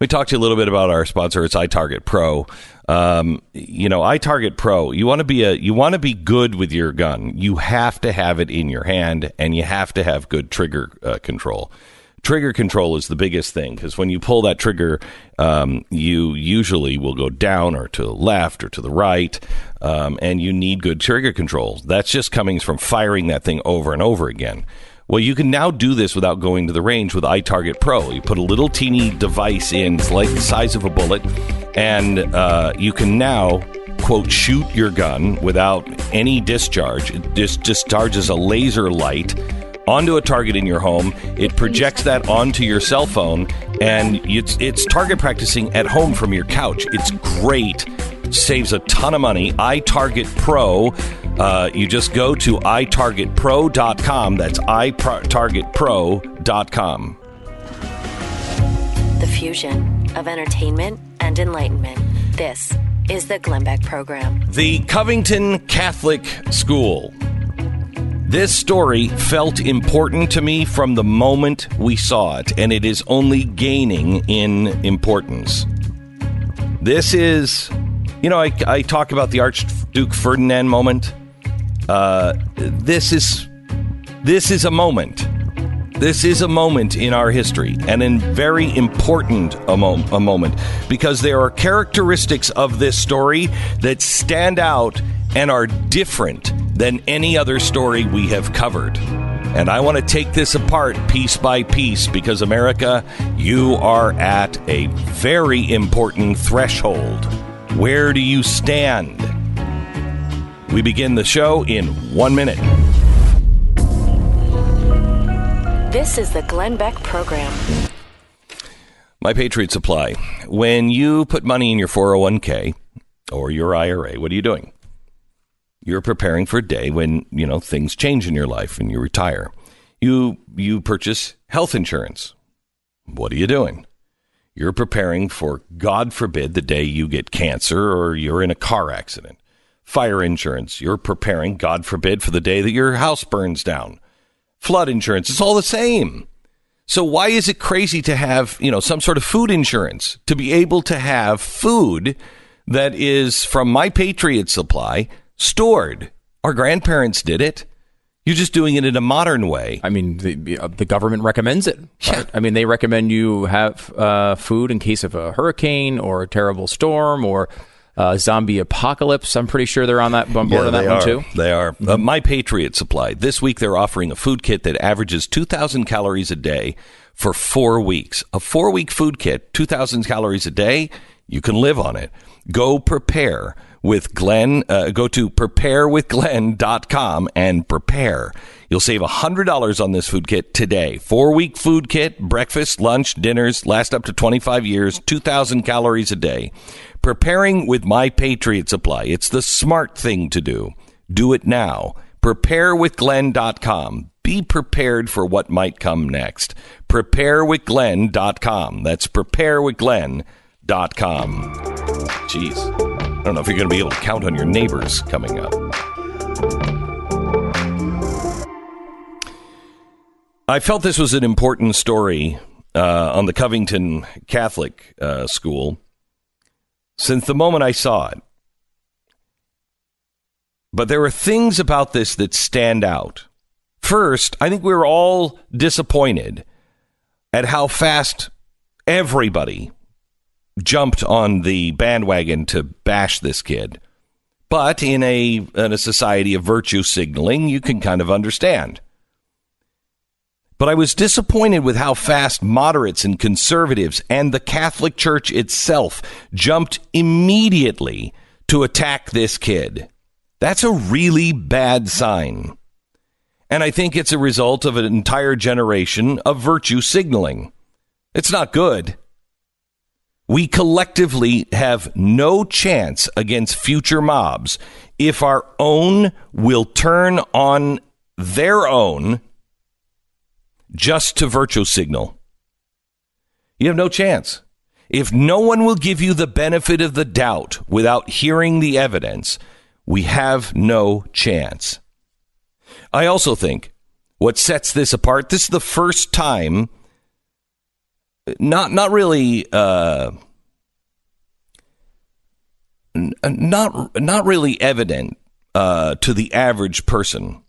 We talked to you a little bit about our sponsor. It's iTarget Pro. Um, you know, iTarget Pro. You want to be a you want to be good with your gun. You have to have it in your hand, and you have to have good trigger uh, control. Trigger control is the biggest thing because when you pull that trigger, um, you usually will go down or to the left or to the right, um, and you need good trigger control. That's just coming from firing that thing over and over again. Well, you can now do this without going to the range with iTarget Pro. You put a little teeny device in, it's like the size of a bullet, and uh, you can now quote shoot your gun without any discharge. It just discharges a laser light onto a target in your home. It projects that onto your cell phone, and it's it's target practicing at home from your couch. It's great. Saves a ton of money. iTarget Pro. Uh, you just go to itargetpro.com. That's itargetpro.com. The fusion of entertainment and enlightenment. This is the Glenn Beck Program. The Covington Catholic School. This story felt important to me from the moment we saw it, and it is only gaining in importance. This is, you know, I, I talk about the Archduke Ferdinand moment. Uh, this is this is a moment. This is a moment in our history, and a very important a, mo- a moment because there are characteristics of this story that stand out and are different than any other story we have covered. And I want to take this apart piece by piece because, America, you are at a very important threshold. Where do you stand? We begin the show in one minute. This is the Glenn Beck Program. My Patriot Supply. When you put money in your 401k or your IRA, what are you doing? You're preparing for a day when, you know, things change in your life and you retire. You you purchase health insurance. What are you doing? You're preparing for God forbid the day you get cancer or you're in a car accident. Fire insurance. You're preparing, God forbid, for the day that your house burns down. Flood insurance. It's all the same. So why is it crazy to have, you know, some sort of food insurance to be able to have food that is from my Patriot supply stored? Our grandparents did it. You're just doing it in a modern way. I mean, the, uh, the government recommends it. Yeah. I mean, they recommend you have uh, food in case of a hurricane or a terrible storm or uh, zombie apocalypse. I'm pretty sure they're on that on board on that they one are. too. They are. Uh, My Patriot Supply. This week they're offering a food kit that averages 2,000 calories a day for four weeks. A four week food kit, 2,000 calories a day. You can live on it. Go prepare with Glenn. Uh, go to preparewithglenn.com and prepare. You'll save $100 on this food kit today. Four week food kit, breakfast, lunch, dinners, last up to 25 years, 2,000 calories a day. Preparing with My Patriot Supply. It's the smart thing to do. Do it now. Preparewithglenn.com. Be prepared for what might come next. Preparewithglenn.com. That's preparewithglenn.com. Jeez. I don't know if you're going to be able to count on your neighbors coming up. I felt this was an important story uh, on the Covington Catholic uh, School since the moment I saw it. But there are things about this that stand out. First, I think we were all disappointed at how fast everybody jumped on the bandwagon to bash this kid. But in a in a society of virtue signaling, you can kind of understand. But I was disappointed with how fast moderates and conservatives and the Catholic Church itself jumped immediately to attack this kid. That's a really bad sign. And I think it's a result of an entire generation of virtue signaling. It's not good. We collectively have no chance against future mobs if our own will turn on their own just to virtue signal. You have no chance. If no one will give you the benefit of the doubt without hearing the evidence, we have no chance. I also think what sets this apart, this is the first time not not really uh, n- not not really evident uh, to the average person.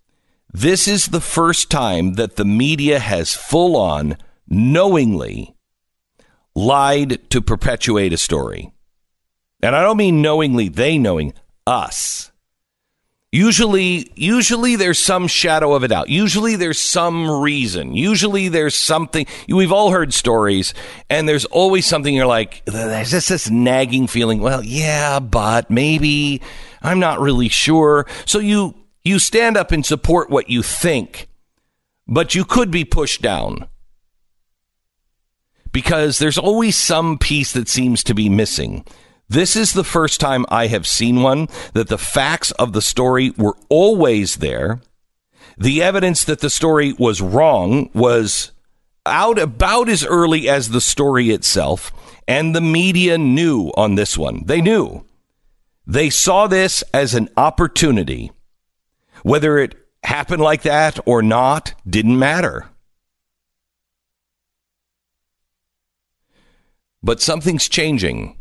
This is the first time that the media has full on knowingly lied to perpetuate a story. And I don't mean knowingly they knowing us. Usually, usually there's some shadow of a doubt. Usually there's some reason. Usually there's something. We've all heard stories, and there's always something you're like, there's just this nagging feeling. Well, yeah, but maybe I'm not really sure. So you you stand up and support what you think, but you could be pushed down because there's always some piece that seems to be missing. This is the first time I have seen one that the facts of the story were always there. The evidence that the story was wrong was out about as early as the story itself, and the media knew on this one. They knew. They saw this as an opportunity. Whether it happened like that or not didn't matter. But something's changing.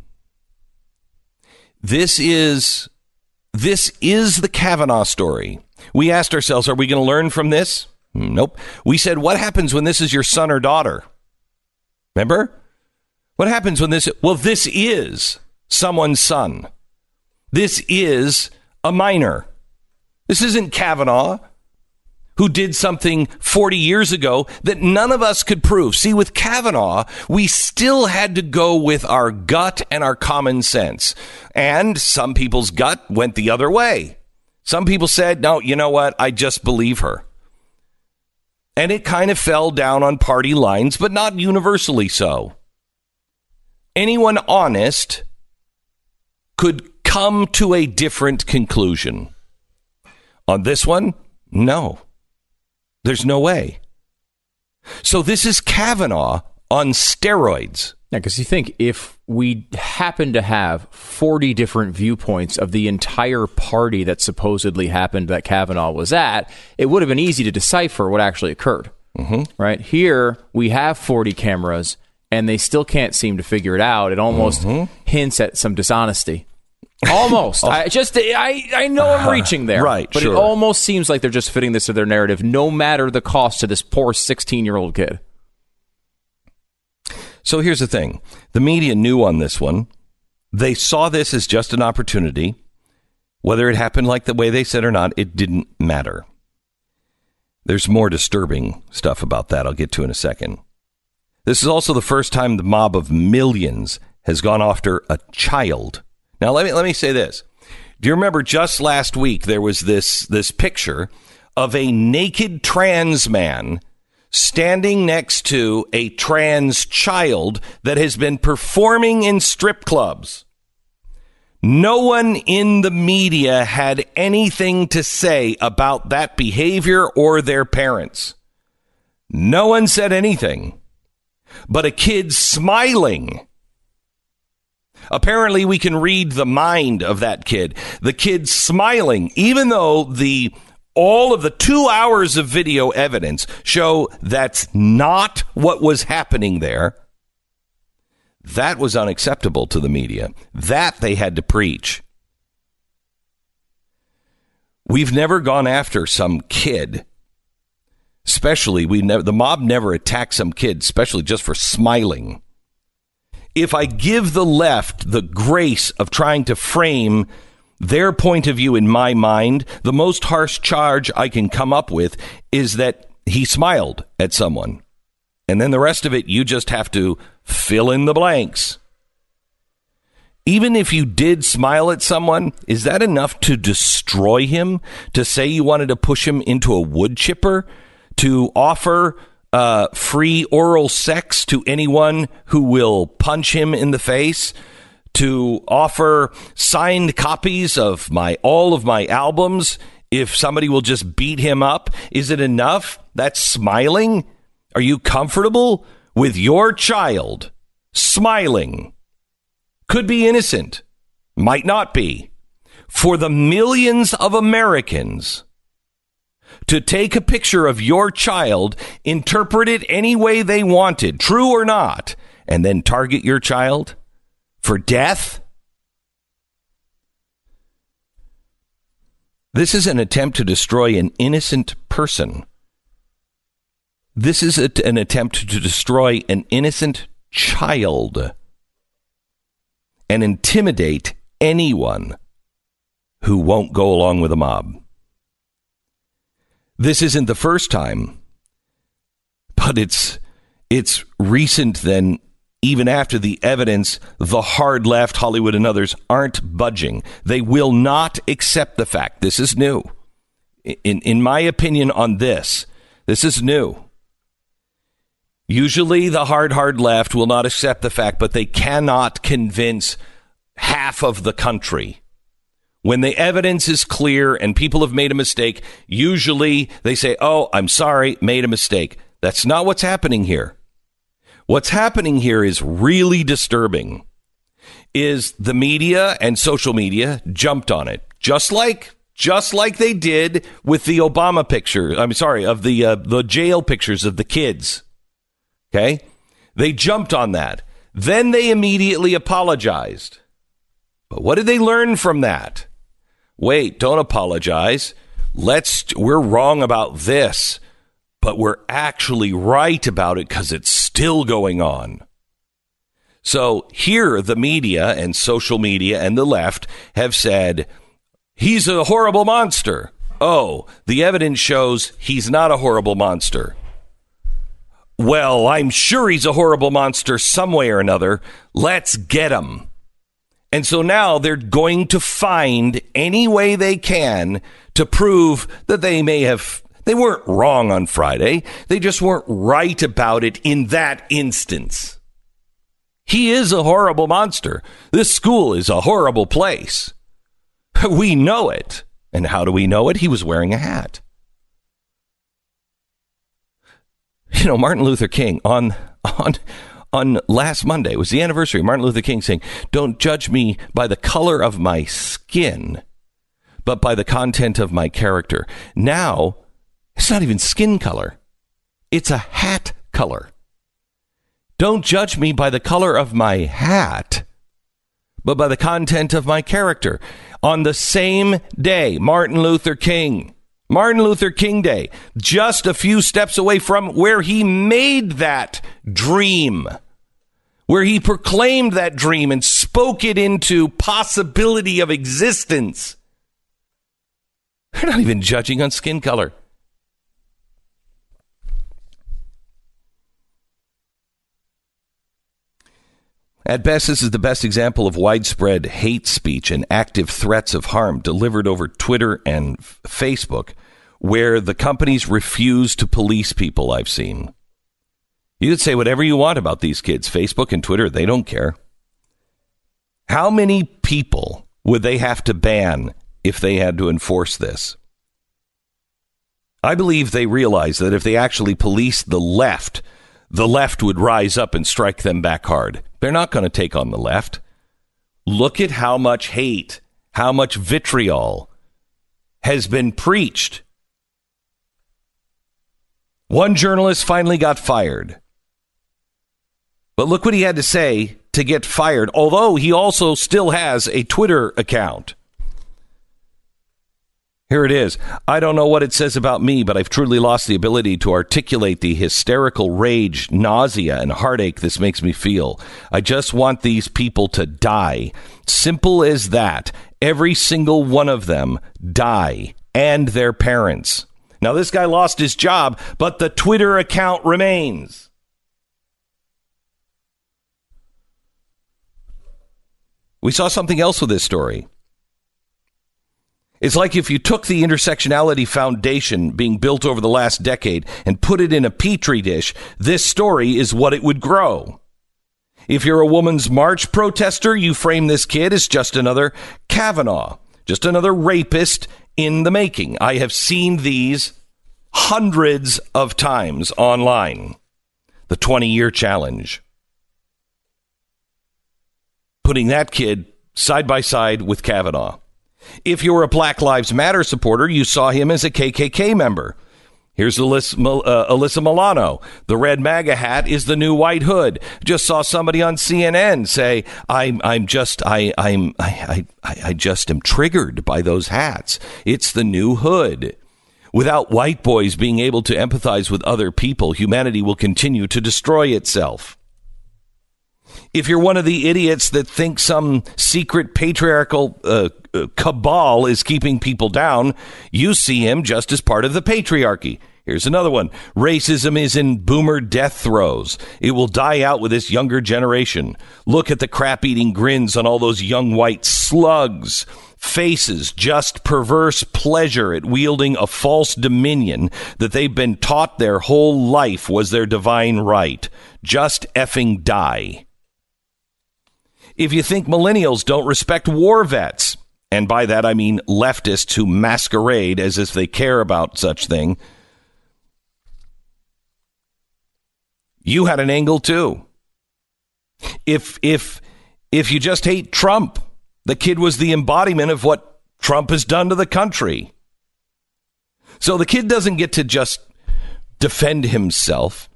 This is this is the Kavanaugh story. We asked ourselves, are we going to learn from this? Nope. We said, what happens when this is your son or daughter? Remember? What happens when this well, this is someone's son. This is a minor. This isn't Kavanaugh who did something 40 years ago that none of us could prove. See, with Kavanaugh, we still had to go with our gut and our common sense. And some people's gut went the other way. Some people said, no, you know what? I just believe her. And it kind of fell down on party lines, but not universally so. Anyone honest could come to a different conclusion. On this one, no. There's no way. So this is Kavanaugh on steroids. Yeah, because you think if we happen to have 40 different viewpoints of the entire party that supposedly happened that Kavanaugh was at, it would have been easy to decipher what actually occurred. Mm-hmm. Right here, we have 40 cameras, and they still can't seem to figure it out. It almost mm-hmm. hints at some dishonesty. Almost. Oh. I just I I know I'm uh-huh. reaching there. Right, But sure. it almost seems like they're just fitting this to their narrative, no matter the cost to this poor 16 year old kid. So here's the thing the media knew on this one. They saw this as just an opportunity. Whether it happened like the way they said or not, it didn't matter. There's more disturbing stuff about that I'll get to in a second. This is also the first time the mob of millions has gone after a child. Now let me let me say this. Do you remember just last week there was this this picture of a naked trans man standing next to a trans child that has been performing in strip clubs. No one in the media had anything to say about that behavior or their parents. No one said anything. But a kid smiling. Apparently, we can read the mind of that kid. The kid smiling, even though the all of the two hours of video evidence show that's not what was happening there. That was unacceptable to the media. That they had to preach. We've never gone after some kid. Especially, we never, the mob never attacked some kid, especially just for smiling. If I give the left the grace of trying to frame their point of view in my mind, the most harsh charge I can come up with is that he smiled at someone. And then the rest of it, you just have to fill in the blanks. Even if you did smile at someone, is that enough to destroy him? To say you wanted to push him into a wood chipper? To offer uh, free oral sex to anyone who will punch him in the face? To offer signed copies of my all of my albums if somebody will just beat him up? Is it enough? That's smiling? Are you comfortable with your child smiling? Could be innocent, might not be. For the millions of Americans to take a picture of your child, interpret it any way they wanted, true or not, and then target your child for death? This is an attempt to destroy an innocent person. This is a, an attempt to destroy an innocent child and intimidate anyone who won't go along with the mob. This isn't the first time, but it's it's recent then even after the evidence, the hard left, Hollywood and others aren't budging. They will not accept the fact. This is new. In, in my opinion on this, this is new. Usually the hard, hard left will not accept the fact, but they cannot convince half of the country. When the evidence is clear and people have made a mistake, usually they say, Oh, I'm sorry, made a mistake. That's not what's happening here. What's happening here is really disturbing. Is the media and social media jumped on it, just like just like they did with the Obama picture. I'm sorry, of the uh, the jail pictures of the kids. Okay, they jumped on that. Then they immediately apologized. But what did they learn from that? Wait, don't apologize. Let's we're wrong about this but we're actually right about it because it's still going on. So here, the media and social media and the left have said he's a horrible monster. Oh, the evidence shows he's not a horrible monster. Well, I'm sure he's a horrible monster some way or another. Let's get him. And so now they're going to find any way they can to prove that they may have they weren't wrong on Friday. They just weren't right about it in that instance. He is a horrible monster. This school is a horrible place. We know it. And how do we know it? He was wearing a hat. You know, Martin Luther King on on on last Monday was the anniversary of Martin Luther King saying, "Don't judge me by the color of my skin, but by the content of my character." Now, it's not even skin color, it's a hat color. Don't judge me by the color of my hat, but by the content of my character. On the same day, Martin Luther King, Martin Luther King Day, just a few steps away from where he made that dream, where he proclaimed that dream and spoke it into possibility of existence. They're not even judging on skin color. At best, this is the best example of widespread hate speech and active threats of harm delivered over Twitter and Facebook, where the companies refuse to police people I've seen. You could say whatever you want about these kids, Facebook and Twitter, they don't care. How many people would they have to ban if they had to enforce this? I believe they realize that if they actually policed the left, the left would rise up and strike them back hard. They're not going to take on the left. Look at how much hate, how much vitriol has been preached. One journalist finally got fired. But look what he had to say to get fired, although he also still has a Twitter account. Here it is. I don't know what it says about me, but I've truly lost the ability to articulate the hysterical rage, nausea, and heartache this makes me feel. I just want these people to die. Simple as that. Every single one of them die, and their parents. Now, this guy lost his job, but the Twitter account remains. We saw something else with this story. It's like if you took the intersectionality foundation being built over the last decade and put it in a petri dish, this story is what it would grow. If you're a woman's march protester, you frame this kid as just another Kavanaugh, just another rapist in the making. I have seen these hundreds of times online. The 20 year challenge. Putting that kid side by side with Kavanaugh. If you're a Black Lives Matter supporter, you saw him as a KKK member. Here's Alyssa, uh, Alyssa Milano. The red MAGA hat is the new white hood. Just saw somebody on CNN say, "I'm, I'm just, I, I'm, I, I, I just am triggered by those hats. It's the new hood." Without white boys being able to empathize with other people, humanity will continue to destroy itself. If you're one of the idiots that think some secret patriarchal uh, uh, cabal is keeping people down, you see him just as part of the patriarchy. Here's another one. Racism is in boomer death throes. It will die out with this younger generation. Look at the crap eating grins on all those young white slugs. Faces just perverse pleasure at wielding a false dominion that they've been taught their whole life was their divine right. Just effing die. If you think millennials don't respect war vets, and by that I mean leftists who masquerade as if they care about such thing, you had an angle too. If if if you just hate Trump, the kid was the embodiment of what Trump has done to the country. So the kid doesn't get to just defend himself.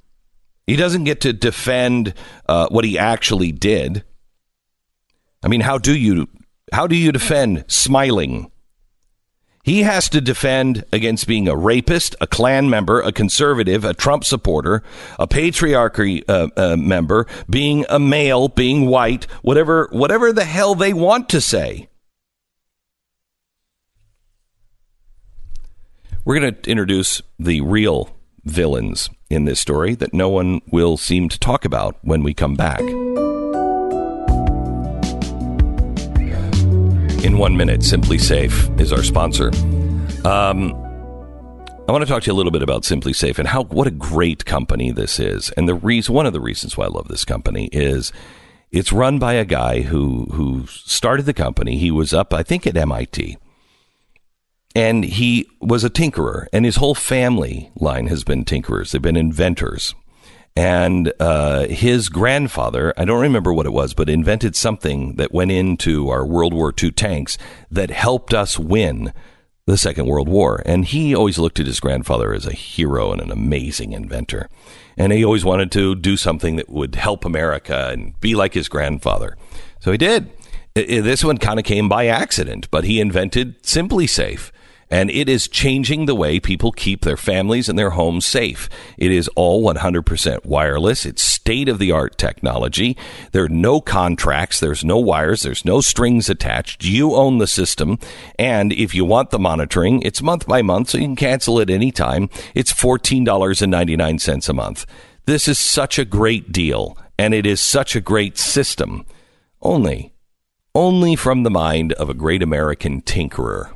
He doesn't get to defend uh, what he actually did. I mean, how do you how do you defend smiling? He has to defend against being a rapist, a Klan member, a conservative, a Trump supporter, a patriarchy uh, uh, member, being a male, being white, whatever, whatever the hell they want to say. We're going to introduce the real villains in this story that no one will seem to talk about when we come back. In one minute. SimpliSafe is our sponsor. Um, I want to talk to you a little bit about SimpliSafe and how what a great company this is. And the reason, one of the reasons why I love this company is it's run by a guy who who started the company. He was up, I think, at MIT, and he was a tinkerer. And his whole family line has been tinkerers. They've been inventors. And uh, his grandfather, I don't remember what it was, but invented something that went into our World War II tanks that helped us win the Second World War. And he always looked at his grandfather as a hero and an amazing inventor. And he always wanted to do something that would help America and be like his grandfather. So he did. This one kind of came by accident, but he invented SimpliSafe and it is changing the way people keep their families and their homes safe. It is all 100% wireless. It's state of the art technology. There are no contracts. There's no wires. There's no strings attached. You own the system. And if you want the monitoring, it's month by month, so you can cancel it anytime. It's $14.99 a month. This is such a great deal, and it is such a great system. Only, only from the mind of a great American tinkerer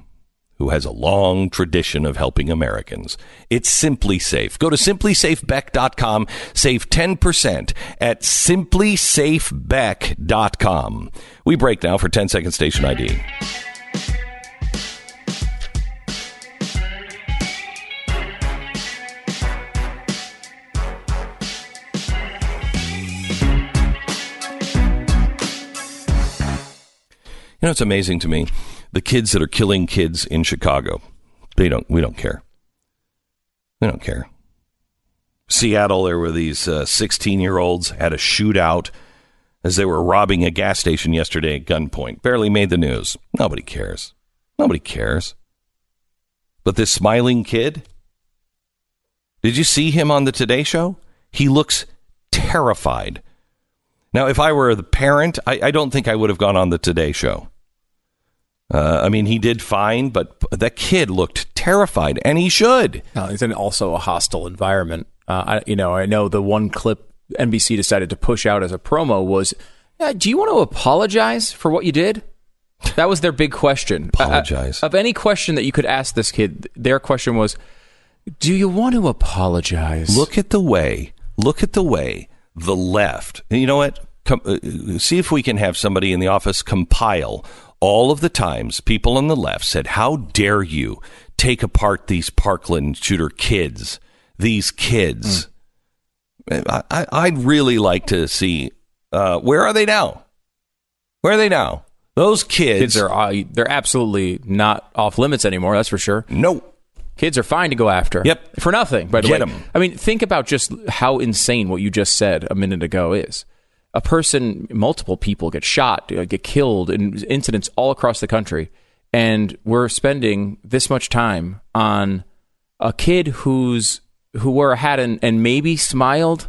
who has a long tradition of helping Americans. It's SimpliSafe. Go to simplisafebeck.com, save 10% at simplisafebeck.com. We break now for 10 second station ID. You know, it's amazing to me the kids that are killing kids in Chicago. They don't. We don't care. We don't care. Seattle, there were these 16 uh, year olds had a shootout as they were robbing a gas station yesterday at gunpoint. Barely made the news. Nobody cares. Nobody cares. But this smiling kid, did you see him on the Today Show? He looks terrified. Now, if I were the parent, I, I don't think I would have gone on the Today Show. Uh, I mean, he did fine, but that kid looked terrified, and he should. Uh, it's in also a hostile environment. Uh, I, you know, I know the one clip NBC decided to push out as a promo was, "Do you want to apologize for what you did?" That was their big question. Uh, uh, apologize of any question that you could ask this kid. Their question was, "Do you want to apologize?" Look at the way. Look at the way the left. You know what? Com- uh, see if we can have somebody in the office compile all of the times people on the left said, How dare you take apart these Parkland shooter kids, these kids? Mm. I, would really like to see uh, where are they now? Where are they now? Those kids, kids are uh, they're absolutely not off limits anymore. That's for sure. No, Kids are fine to go after. Yep. For nothing, by the Get way. 'em. I mean, think about just how insane what you just said a minute ago is. A person, multiple people get shot, uh, get killed in incidents all across the country. And we're spending this much time on a kid who's who wore a hat and, and maybe smiled.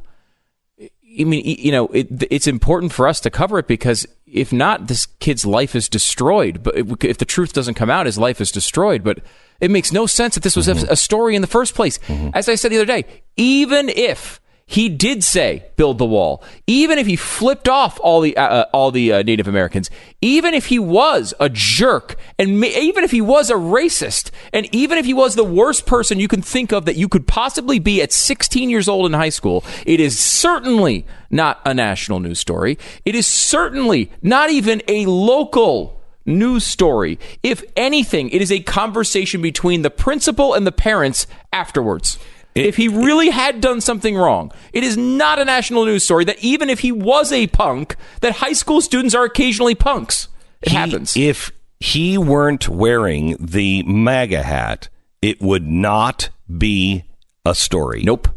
I mean, you know, it, it's important for us to cover it because if not, this kid's life is destroyed. But if, the truth doesn't come out, his life is destroyed. But it makes no sense that this was a, a story in the first place. As I said the other day, even if he did say build the wall, even if he flipped off all the uh, uh, all the uh, Native Americans, even if he was a jerk, and ma- even if he was a racist, and even if he was the worst person you can think of that you could possibly be at 16 years old in high school, it is certainly not a national news story. It is certainly not even a local news story. If anything, it is a conversation between the principal and the parents afterwards. If he really had done something wrong, it is not a national news story that even if he was a punk, that high school students are occasionally punks. It He- happens. If he weren't wearing the MAGA hat, it would not be a story. nope.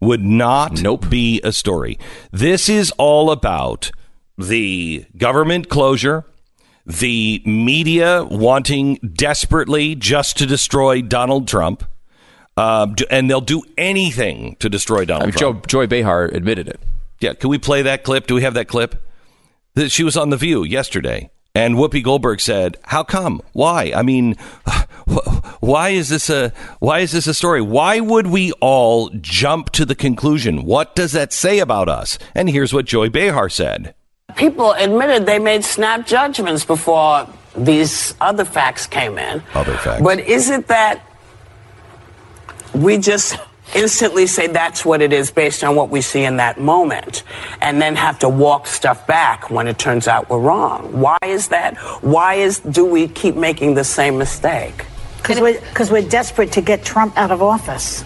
Would not Nope. be a story. This is all about the government closure, the media wanting desperately just to destroy Donald Trump. Uh, d- and they'll do anything to destroy Donald I mean, Trump. Joe, Joy Behar admitted it. Yeah, can we play that clip? Do we have that clip? That she was on The View yesterday, and Whoopi Goldberg said, "How come? Why? I mean, why is this a why is this a story? Why would we all jump to the conclusion? What does that say about us?" And here's what Joy Behar said. People admitted they made snap judgments before these other facts came in. Other facts. But is it that we just instantly say that's what it is based on what we see in that moment and then have to walk stuff back when it turns out we're wrong? Why is that? Why is do we keep making the same mistake? Because we're, 'cause we're desperate to get Trump out of office.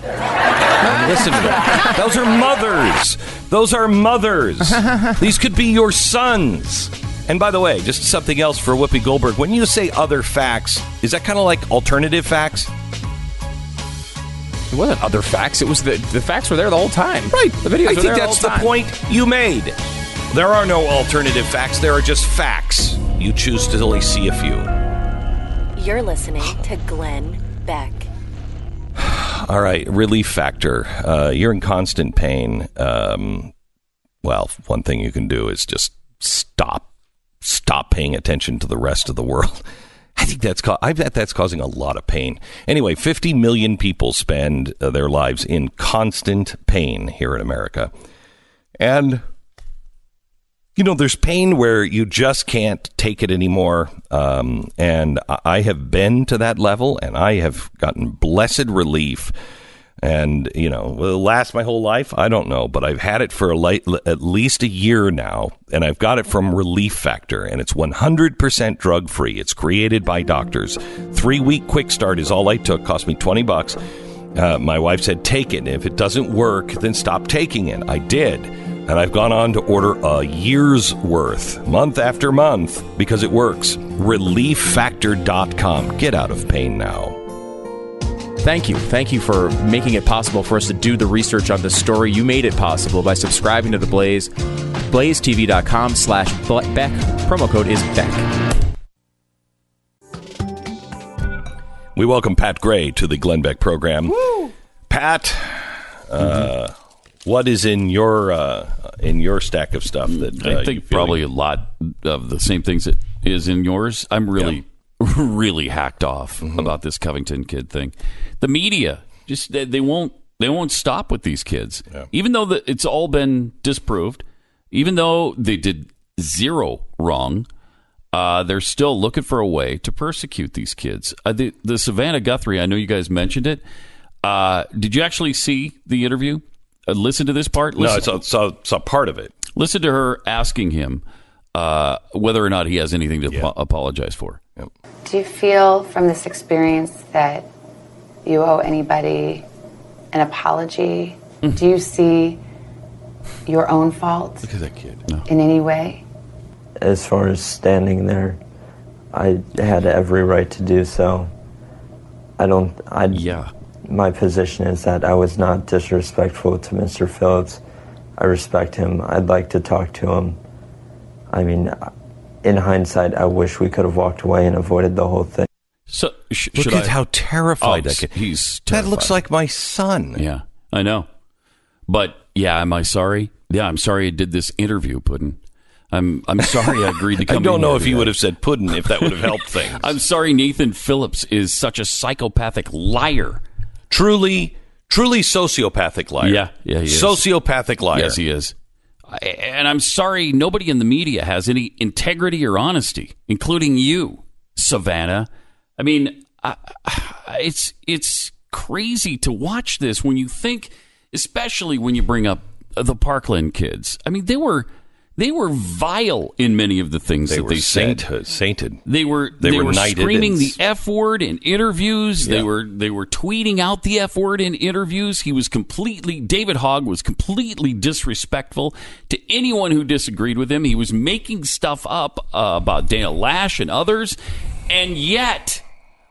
Listen to them. Those are mothers. Those are mothers. These could be your sons. And by the way, just something else for Whoopi Goldberg. When you say other facts, is that kind of like alternative facts? It wasn't other facts. It was the the facts were there the whole time. Right. The videos I were think there that's the, the whole time. point you made. There are no alternative facts. There are just facts. You choose to only see a few. You're listening to Glenn Beck. All right, relief factor. Uh, you're in constant pain. Um, well, one thing you can do is just stop, stop paying attention to the rest of the world. I think that's ca- I bet that's causing a lot of pain. Anyway, 50 million people spend uh, their lives in constant pain here in America, and you know, there's pain where you just can't take it anymore. Um, and I- I have been to that level and I have gotten blessed relief. And, you know, will last my whole life? I don't know, but I've had it for a light, at least a year now. And I've got it from Relief Factor and it's 100% drug free. It's created by doctors. Three week quick start is all I took, cost me 20 bucks. Uh, my wife said, take it. If it doesn't work, then stop taking it. I did. And I've gone on to order a year's worth, month after month, because it works. ReliefFactor.com. Get out of pain now. Thank you. Thank you for making it possible for us to do the research on this story. You made it possible by subscribing to The Blaze. BlazeTV.com slash Beck. Promo code is Beck. We welcome Pat Gray to the Glenn Beck program. Pat, uh, what is in your uh, in your stack of stuff that uh, I think probably a lot of the same things that is in yours. I'm really, really hacked off Mm-hmm. about this Covington kid thing. The media just they, they won't they won't stop with these kids, even though the, it's all been disproved. Even though they did zero wrong, uh, they're still looking for a way to persecute these kids. Uh, the, the Savannah Guthrie, I know you guys mentioned it. Uh, did you actually see the interview? Uh, listen to this part. no, Listen, it's a, it's, a, it's a part of it. Listen to her asking him uh, whether or not he has anything to apo- apologize for. Do you feel from this experience that you owe anybody an apology? Do you see your own fault Look at that kid. in any way? as far as standing there, I had every right to do so. I don't. I Yeah. My position is that I was not disrespectful to Mr. Phillips. I respect him. I'd like to talk to him. I mean, in hindsight, I wish we could have walked away and avoided the whole thing. So sh- Look should at I- how terrified Oh, that kid. he's That looks like my son. Yeah, I know. But yeah, am I sorry? Yeah, I'm sorry I did this interview, Puddin. I'm I'm sorry I agreed to come. I don't know if he would have said puddin' if that would have helped things. I'm sorry Nathan Phillips is such a psychopathic liar. truly, truly sociopathic liar. Yeah, yeah, he is. Sociopathic liar. Yes, he is. And I'm sorry nobody in the media has any integrity or honesty, including you, Savannah. I mean, I- it's it's crazy to watch this when you think, especially when you bring up the Parkland kids. I mean, they were they were vile in many of the things They that were they said. saint, sainted. They were They they, were were, screaming and- the f word in interviews. Yeah. They were they were tweeting out the f word in interviews. He was completely David Hogg was completely disrespectful to anyone who disagreed with him. He was making stuff up uh, about Dana Loesch and others, and yet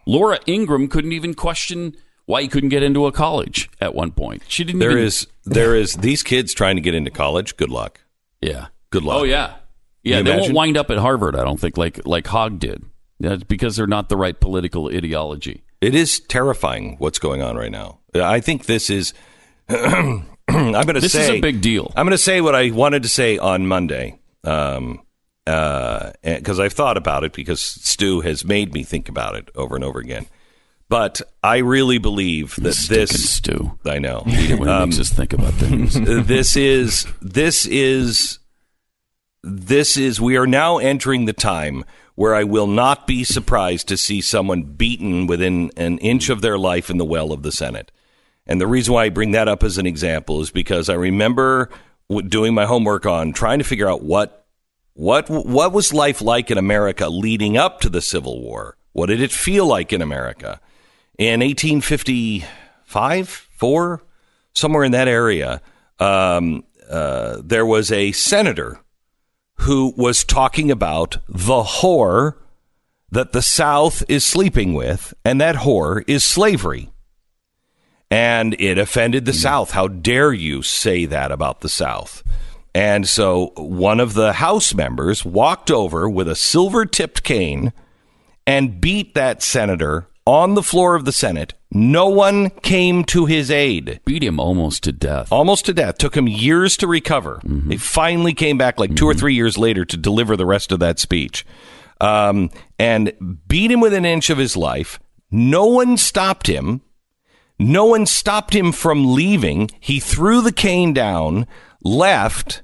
Laura Ingraham couldn't even question why he couldn't get into a college at one point. She didn't. There even, is, there is these kids trying to get into college. Good luck. yeah. Good luck. Oh yeah, yeah. They won't wind up at Harvard. I don't think like like Hogg did. That's because they're not the right political ideology. It is terrifying what's going on right now. I think this is. I'm going to say This is a big deal. I'm going to say what I wanted to say on Monday, um, because I've thought about it because Stu has made me think about it over and over again. But I really believe that this. Stu. I know. When Um, makes us think about things. this is this is this is we are now entering the time where I will not be surprised to see someone beaten within an inch of their life in the well of the Senate. And the reason why I bring that up as an example is because I remember doing my homework on trying to figure out what what what was life like in America leading up to the Civil War? What did it feel like in America? In 1855, four, somewhere in that area, um, uh, there was a senator who was talking about the whore that the South is sleeping with, and that whore is slavery. And it offended the hmm. South. How dare you say that about the South? And so one of the House members walked over with a silver tipped cane and beat that senator on the floor of the Senate. No one came to his aid. Beat him almost to death. Almost to death. Took him years to recover. They finally came back like 2 or three years later to deliver the rest of that speech. Um, and beat him within an inch of his life. No one stopped him. No one stopped him from leaving. He threw the cane down, left.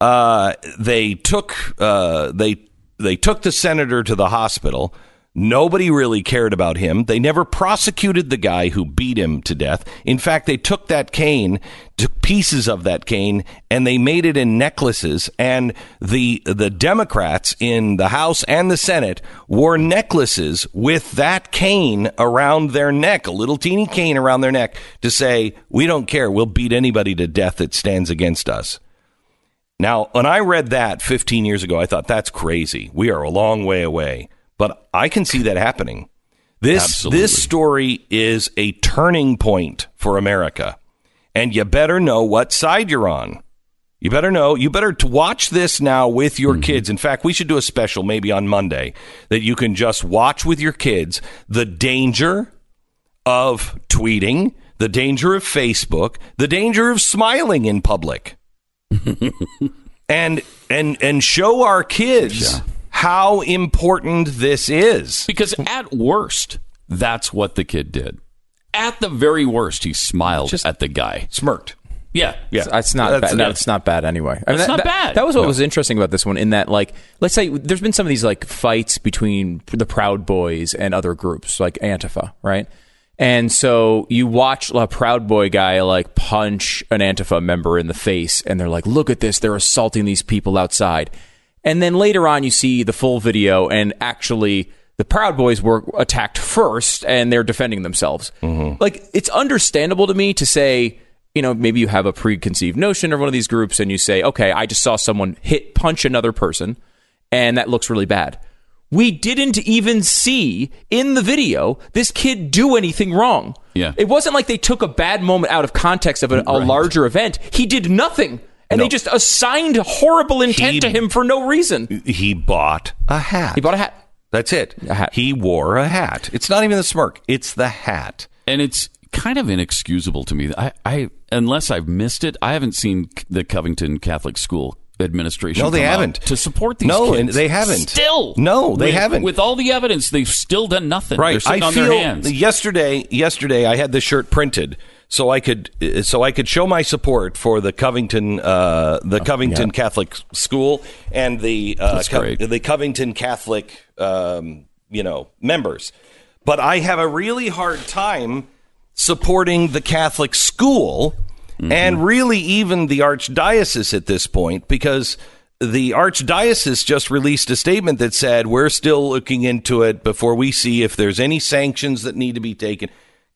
Uh, they took uh, they they took the senator to the hospital. Nobody really cared about him. They never prosecuted the guy who beat him to death. In fact, they took that cane, took pieces of that cane, and they made it in necklaces. And the the Democrats in the House and the Senate wore necklaces with that cane around their neck, a little teeny cane around their neck, to say, "We don't care. We'll beat anybody to death that stands against us." Now, when I read that 15 years ago, I thought that's crazy. We are a long way away, but I can see that happening. This Absolutely. this story is a turning point for America, and you better know what side you're on. You better know. You better to watch this now with your mm-hmm. kids. In fact, we should do a special maybe on Monday that you can just watch with your kids the danger of tweeting, the danger of Facebook, the danger of smiling in public and and and show our kids how important this is. Because at worst, that's what the kid did. At the very worst, he smiled Just- at the guy. Smirked. Yeah. Yeah, It's not That's- bad. No, yeah. it's not bad anyway. I It's that, not that- bad. That was what No. was interesting about this one. In that, like, let's say there's been some of these like fights between the Proud Boys and other groups, like Antifa, right? And so you watch a Proud Boy guy like punch an Antifa member in the face, and they're like, "Look at this! They're assaulting these people outside." And then later on, you see the full video, and actually, the Proud Boys were attacked first, and they're defending themselves. Mm-hmm. Like, it's understandable to me to say, you know, maybe you have a preconceived notion of one of these groups, and you say, okay, I just saw someone hit punch another person, and that looks really bad. We didn't even see in the video this kid do anything wrong. Yeah. It wasn't like they took a bad moment out of context of a, a Right. larger event. He did nothing. And No. they just assigned horrible intent He- to him for no reason. He bought a hat. He bought a hat. That's it. A hat. He wore a hat. It's not even the smirk. It's the hat. and it's kind of inexcusable to me. I, I unless I've missed it, I haven't seen the Covington Catholic School administration. No, they come haven't. to support these. No, kids. and they haven't. Still, No, they With- haven't. With all the evidence, they've still done nothing. They're Right. sitting I on feel their hands. yesterday. Yesterday, I had the shirt printed so I could so I could show my support for the Covington uh, the Covington Catholic School and the uh, great. the Covington Catholic um, you know members. But I have a really hard time supporting the Catholic school and really even the archdiocese at this point because the archdiocese just released a statement that said we're still looking into it before we see if there's any sanctions that need to be taken.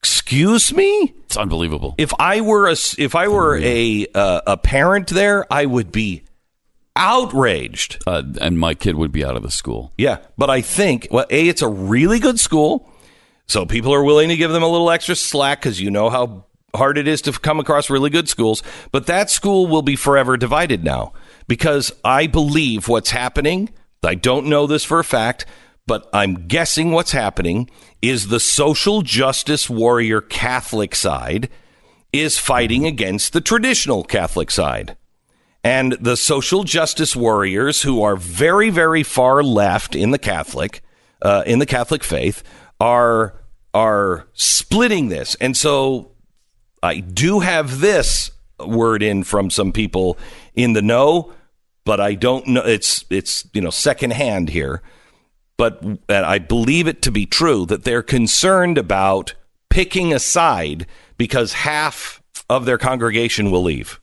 Excuse me? it's unbelievable. If I were a if I were a uh, a parent there, I would be outraged. Uh, and my kid would be out of the school. Yeah, but I think well, a it's a really good school, so people are willing to give them a little extra slack because you know how hard it is to come across really good schools. But that school will be forever divided now because I believe what's happening. I don't know this for a fact, but I'm guessing what's happening is the social justice warrior Catholic side is fighting against the traditional Catholic side. And the social justice warriors who are very very far left in the catholic uh, in the catholic faith are are splitting this. And so i do have this word in from some people in the know but i don't know. It's it's you know secondhand here but i believe it to be true that they're concerned about picking a side because half of their congregation will leave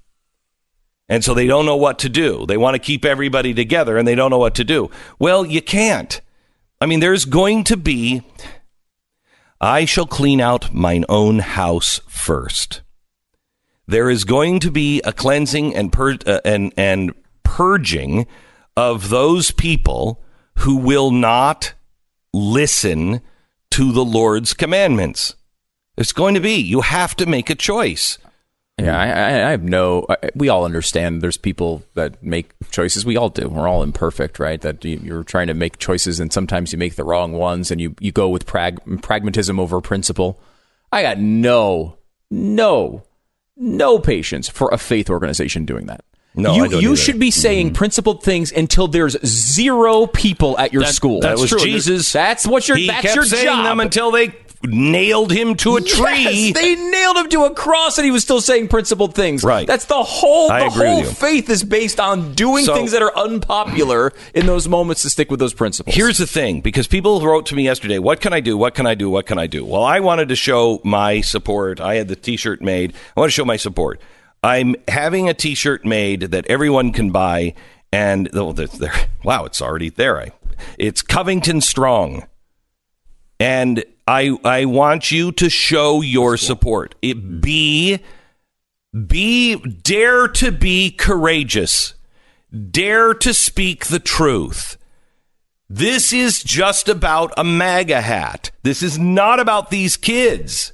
and so they don't know what to do. They want to keep everybody together and they don't know what to do. Well, you can't. I mean, there's going to be. I shall clean out mine own house first. There is going to be a cleansing and pur- uh, and and purging of those people who will not listen to the Lord's commandments. It's going to be. You have to make a choice. Yeah, I, I, have no. I- We all understand. There's people that make choices. We all do. We're all imperfect, right? That you- you're trying to make choices, and sometimes you make the wrong ones, and you you go with prag- pragmatism over principle. I got no, no, no patience for a faith organization doing that. No, you I don't you should be saying mm-hmm. principled things until there's zero people at your That- school. that's That was true. Jesus. That's what your he that's kept your saying job. them until they nailed him to a tree. Yes, they nailed him to a cross, and he was still saying principled things. Right. That's the whole. I The agree with whole you. faith is based on doing So- things that are unpopular in those moments to stick with those principles. Here's the thing, because people wrote to me yesterday, what can I do? What can I do? What can I do? Well, I wanted to show my support. I had the t-shirt made. I want to show my support. I'm having a t-shirt made that everyone can buy and oh, there, wow, it's already there. I, it's Covington Strong. And I I want you to show your support. It be be dare to be courageous. Dare to speak the truth. This is just about a MAGA hat. This is not about these kids.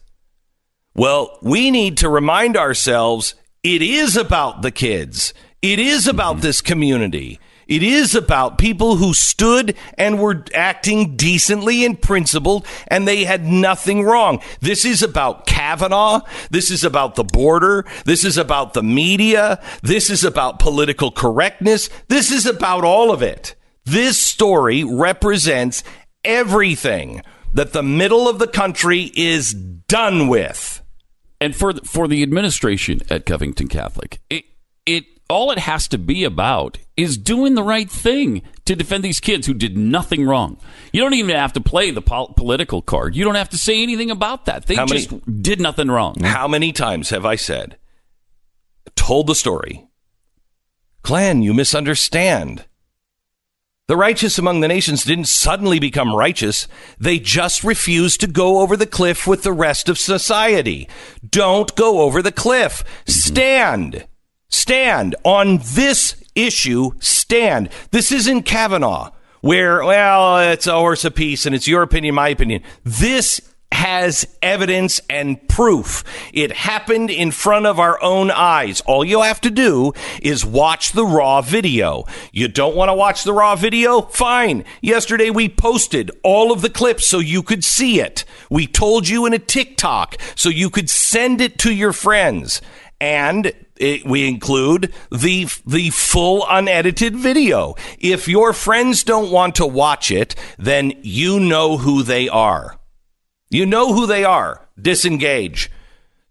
Well, we need to remind ourselves it is about the kids. It is about mm-hmm. this community. It is about people who stood and were acting decently and principled, and they had nothing wrong. This is about Kavanaugh. This is about the border. This is about the media. This is about political correctness. This is about all of it. This story represents everything that the middle of the country is done with. And for the, for the administration at Covington Catholic, it it all it has to be about is doing the right thing to defend these kids who did nothing wrong. You don't even have to play the pol- political card. You don't have to say anything about that. They How many- just did nothing wrong. Mm-hmm. How many times have I said, told the story? Glenn, you misunderstand. The righteous among the nations didn't suddenly become righteous. They just refused to go over the cliff with the rest of society. Don't go over the cliff. Stand. Stand on this issue. Stand. This isn't Kavanaugh. where, well, it's a horse apiece and it's your opinion, my opinion. This has evidence and proof. It happened in front of our own eyes. All you have to do is watch the raw video. You don't want to watch the raw video? Fine. Yesterday we posted all of the clips so you could see it. We told you in a TikTok so you could send it to your friends. And it, we include the the full unedited video. If your friends don't want to watch it, then you know who they are. You know who they are. Disengage.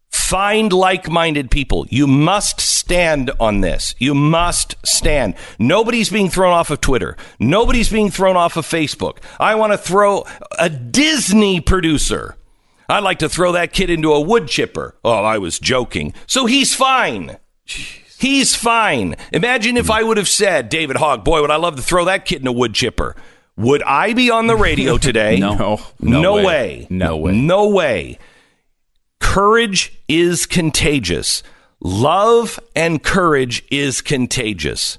Find like minded people. You must stand on this. You must stand. Nobody's being thrown off of Twitter. Nobody's being thrown off of Facebook. I want to throw a Disney producer. I'd like to throw that kid into a wood chipper. Oh, I was joking. So he's fine. He's fine. Imagine if I would have said, David Hogg, boy, would I love to throw that kid in a wood chipper. Would I be on the radio today? No. no, No way. way. No way. No way. Courage is contagious. Love and courage is contagious.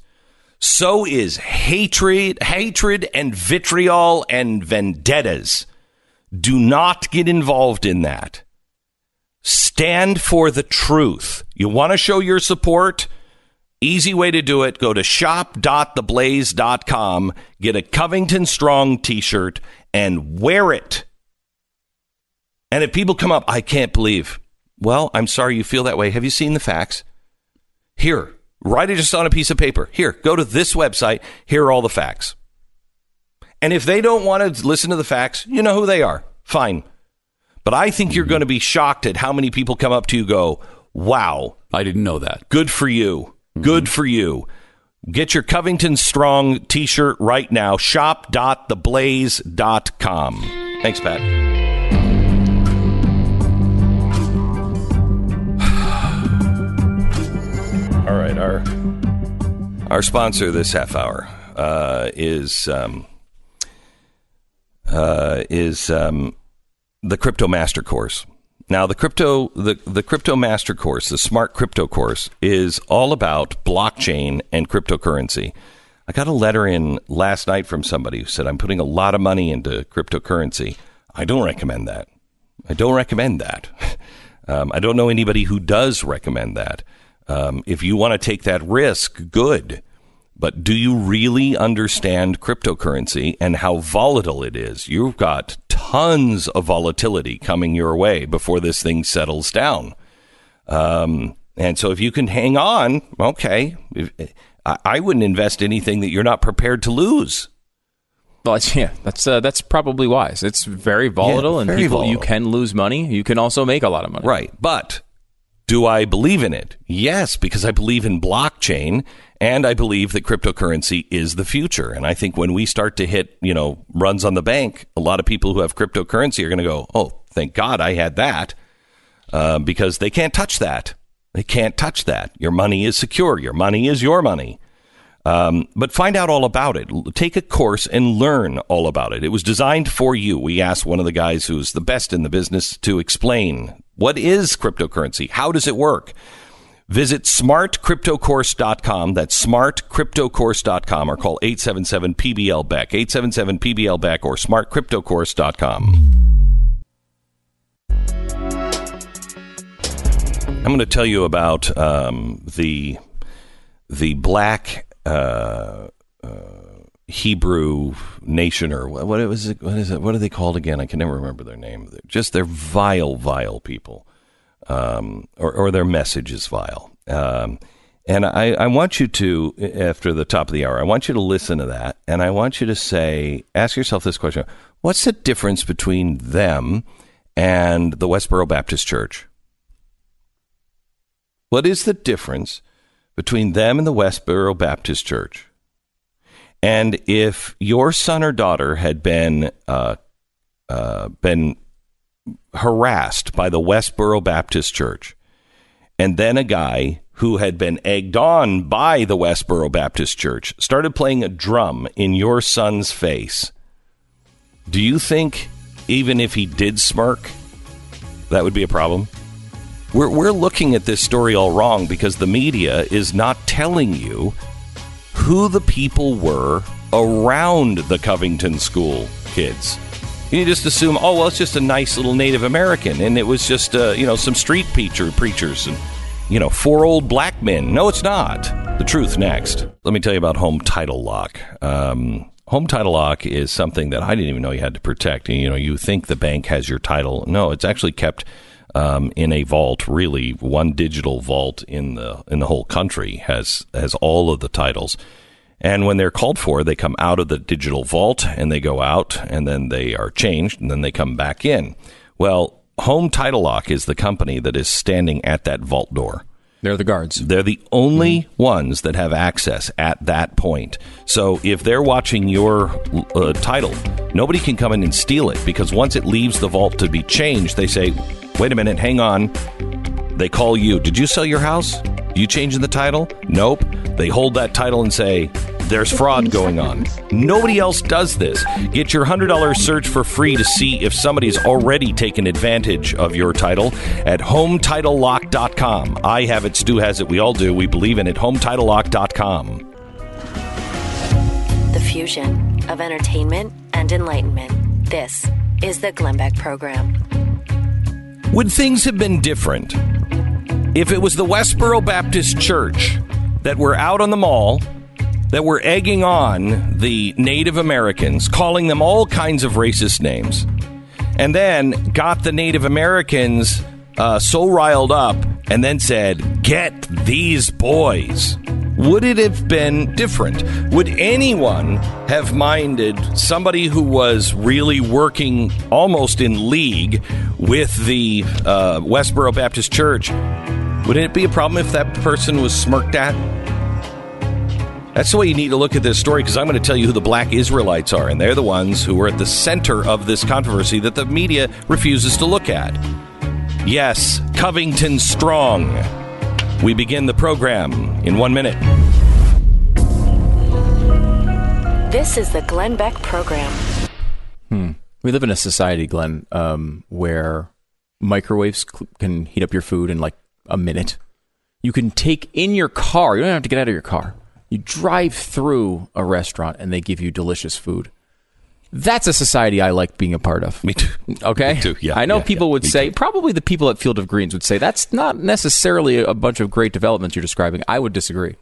So is hatred, hatred and vitriol and vendettas. Do not get involved in that. Stand for the truth. You want to show your support? Easy way to do it. Go to shop.theblaze.com, get a Covington Strong t shirt, and wear it. And if people come up, I can't believe. Well, I'm sorry you feel that way. Have you seen the facts? Here, write it just on a piece of paper. Here, go to this website. Here are all the facts. And if they don't want to listen to the facts, you know who they are. Fine. But I think you're mm-hmm. going to be shocked at how many people come up to you and go, wow, I didn't know that. good for you. Good for you. Get your Covington Strong t shirt right now. Shop.theblaze.com. Thanks, Pat. All right, our our sponsor this half hour uh, is um, uh, is um, the Crypto Master Course. Now, the crypto the the Crypto Master Course, the Smart Crypto Course, is all about blockchain and cryptocurrency. I got a letter in last night from somebody who said I'm putting a lot of money into cryptocurrency. I don't recommend that. I don't recommend that. Um, I don't know anybody who does recommend that. Um, if you want to take that risk, good. But do you really understand cryptocurrency and how volatile it is? You've got tons of volatility coming your way before this thing settles down. Um, and so if you can hang on, okay. If, I, wouldn't invest anything that you're not prepared to lose. Well, yeah, that's uh, that's probably wise. It's very volatile, Yeah, and very people you can lose money. You can also make a lot of money. Right. But do I believe in it? Yes, because I believe in blockchain and I believe that cryptocurrency is the future. And I think when we start to hit, you know, runs on the bank, a lot of people who have cryptocurrency are going to go, oh, thank God I had that uh, because they can't touch that. They can't touch that. Your money is secure. Your money is your money. Um, but find out all about it. Take a course and learn all about it. It was designed for you. We asked one of the guys who's the best in the business to explain what is cryptocurrency? How does it work? Visit smartcryptocourse.com. That's smartcryptocourse.com or call 877 PBL Beck, 877 PBL Beck or smartcryptocourse.com. I'm going to tell you about um, the the black uh, uh, Hebrew nation, or what, what was it? What is it? What are they called again? I can never remember their name. They're just they're vile, vile people, um, or, or their message is vile. Um, and I, I want you to, after the top of the hour, I want you to listen to that, and I want you to say, ask yourself this question: What's the difference between them and the Westboro Baptist Church? What is the difference between them and the Westboro Baptist Church? And if your son or daughter had been uh, uh, been harassed by the Westboro Baptist Church, and then a guy who had been egged on by the Westboro Baptist Church started playing a drum in your son's face, do you think even if he did smirk, that would be a problem? We're, we're looking at this story all wrong because the media is not telling you who the people were around the Covington School kids. You just assume, oh well, it's just a nice little Native American, and it was just uh, you know some street preacher preachers and you know four old black men. No, it's not. The truth next. Let me tell you about Home Title Lock. Um, Home Title Lock is something that I didn't even know you had to protect. You know, you think the bank has your title. No, it's actually kept um, in a vault. Really, one digital vault in the in the whole country has has all of the titles. And when they're called for, they come out of the digital vault and they go out and then they are changed and then they come back in. Well, Home Title Lock is the company that is standing at that vault door. They're the guards. They're the only ones that have access at that point. So if they're watching your uh, title, nobody can come in and steal it because once it leaves the vault to be changed, they say, wait a minute, hang on. They call you. Did you sell your house? You changing the title? Nope. They hold that title and say, there's fraud going on. Nobody else does this. Get your $100 search for free to see if somebody's already taken advantage of your title at HometitleLock.com. I have it, Stu has it, we all do. We believe in it. HometitleLock.com. The fusion of entertainment and enlightenment. This is the Glenn Beck Program. Would things have been different if it was the Westboro Baptist Church that were out on the mall, that were egging on the Native Americans, calling them all kinds of racist names, and then got the Native Americans uh, so riled up and then said, Get these boys. Would it have been different? Would anyone have minded somebody who was really working almost in league with the uh, Westboro Baptist Church? Would it be a problem if that person was smirked at? That's the way you need to look at this story because I'm going to tell you who the black Israelites are, and they're the ones who are at the center of this controversy that the media refuses to look at. Yes, Covington Strong. We begin the program in one minute. This is the Glenn Beck Program. We live in a society, Glenn, um, where microwaves cl- can heat up your food in like a minute. You can take in your car. You don't have to get out of your car. You drive through a restaurant and they give you delicious food. That's a society I like being a part of. Me too. Okay. Me too. Yeah, I know yeah, people yeah. would Me say, too. probably the people at Field of Greens would say, that's not necessarily a bunch of great developments you're describing. I would disagree.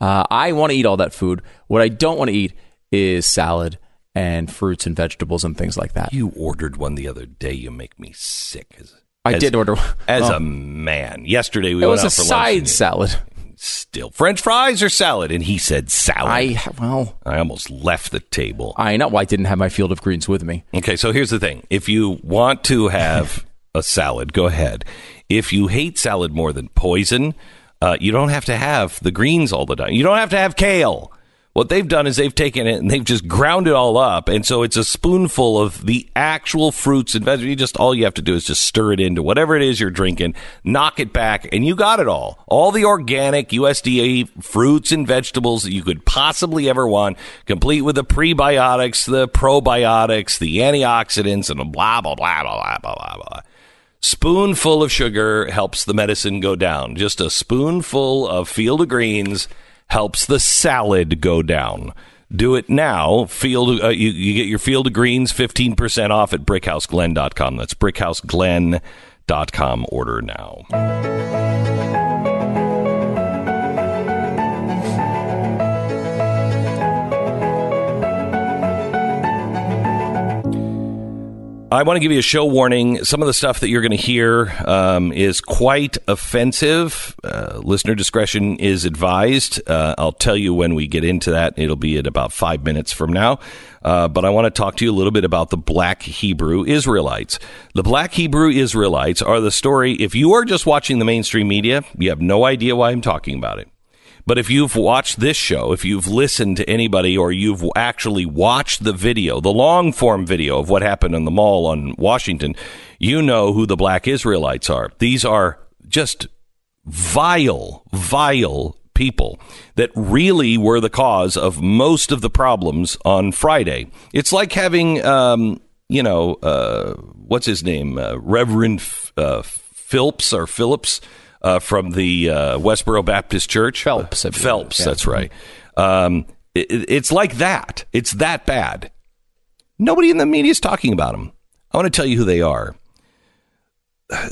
Uh, I want to eat all that food. What I don't want to eat is salad and fruits and vegetables and things like that. You ordered one the other day. You make me sick. As, I as- did order one. as Oh. a man. Yesterday we It went was out a for side and salad. Still, French fries or salad, and he said salad. I well, I almost left the table. I know why I didn't have my Field of Greens with me. Okay, so here's the thing: if you want to have a salad, go ahead. If you hate salad more than poison, uh, you don't have to have the greens all the time. You don't have to have kale. What they've done is they've taken it and they've just ground it all up, and so it's a spoonful of the actual fruits and vegetables. You just all you have to do is just stir it into whatever it is you're drinking, knock it back, and you got it all. All the organic USDA fruits and vegetables that you could possibly ever want, complete with the prebiotics, the probiotics, the antioxidants, and blah blah blah blah blah blah blah. Spoonful of sugar helps the medicine go down. Just a spoonful of field of greens helps the salad go down. Do it now. Field, uh, you, you get your field of greens 15% off at brickhouseglen.com. That's brickhouseglen.com. Order now. I want to give you a show warning. Some of the stuff that you're going to hear um, is quite offensive. Uh, listener discretion is advised. Uh, I'll tell you when we get into that. It'll be at about five minutes from now. Uh, but I want to talk to you a little bit about the Black Hebrew Israelites. The Black Hebrew Israelites are the story. If you are just watching the mainstream media, you have no idea why I'm talking about it. But if you've watched this show, if you've listened to anybody, or you've actually watched the video, the long form video of what happened in the mall on Washington, you know who the black Israelites are. These are just vile, vile people that really were the cause of most of the problems on Friday. It's like having, um, you know, uh, what's his name? Uh, Reverend F- uh, Phillips or Phillips uh, from the uh, Westboro Baptist Church. Phelps. Phelps, Yeah. that's right. Um, It, it's like that. It's that bad. Nobody in the media is talking about them. I want to tell you who they are.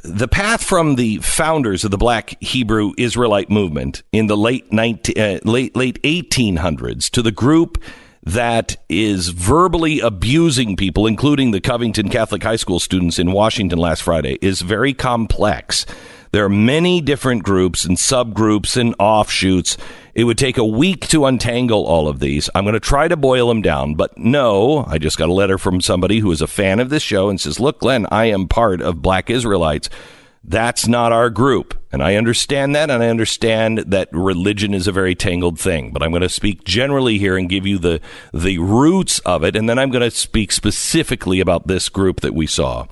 The path from the founders of the Black Hebrew Israelite movement in the late 19, uh, late late 1800s to the group that is verbally abusing people, including the Covington Catholic High School students in Washington last Friday, is very complex. There are many different groups and subgroups and offshoots. It would take a week to untangle all of these. I'm going to try to boil them down, but no, I just got a letter from somebody who is a fan of this show and says, Look, Glenn, I am part of Black Israelites. That's not our group. And I understand that, and I understand that religion is a very tangled thing. But I'm going to speak generally here and give you the, the roots of it, and then I'm going to speak specifically about this group that we saw.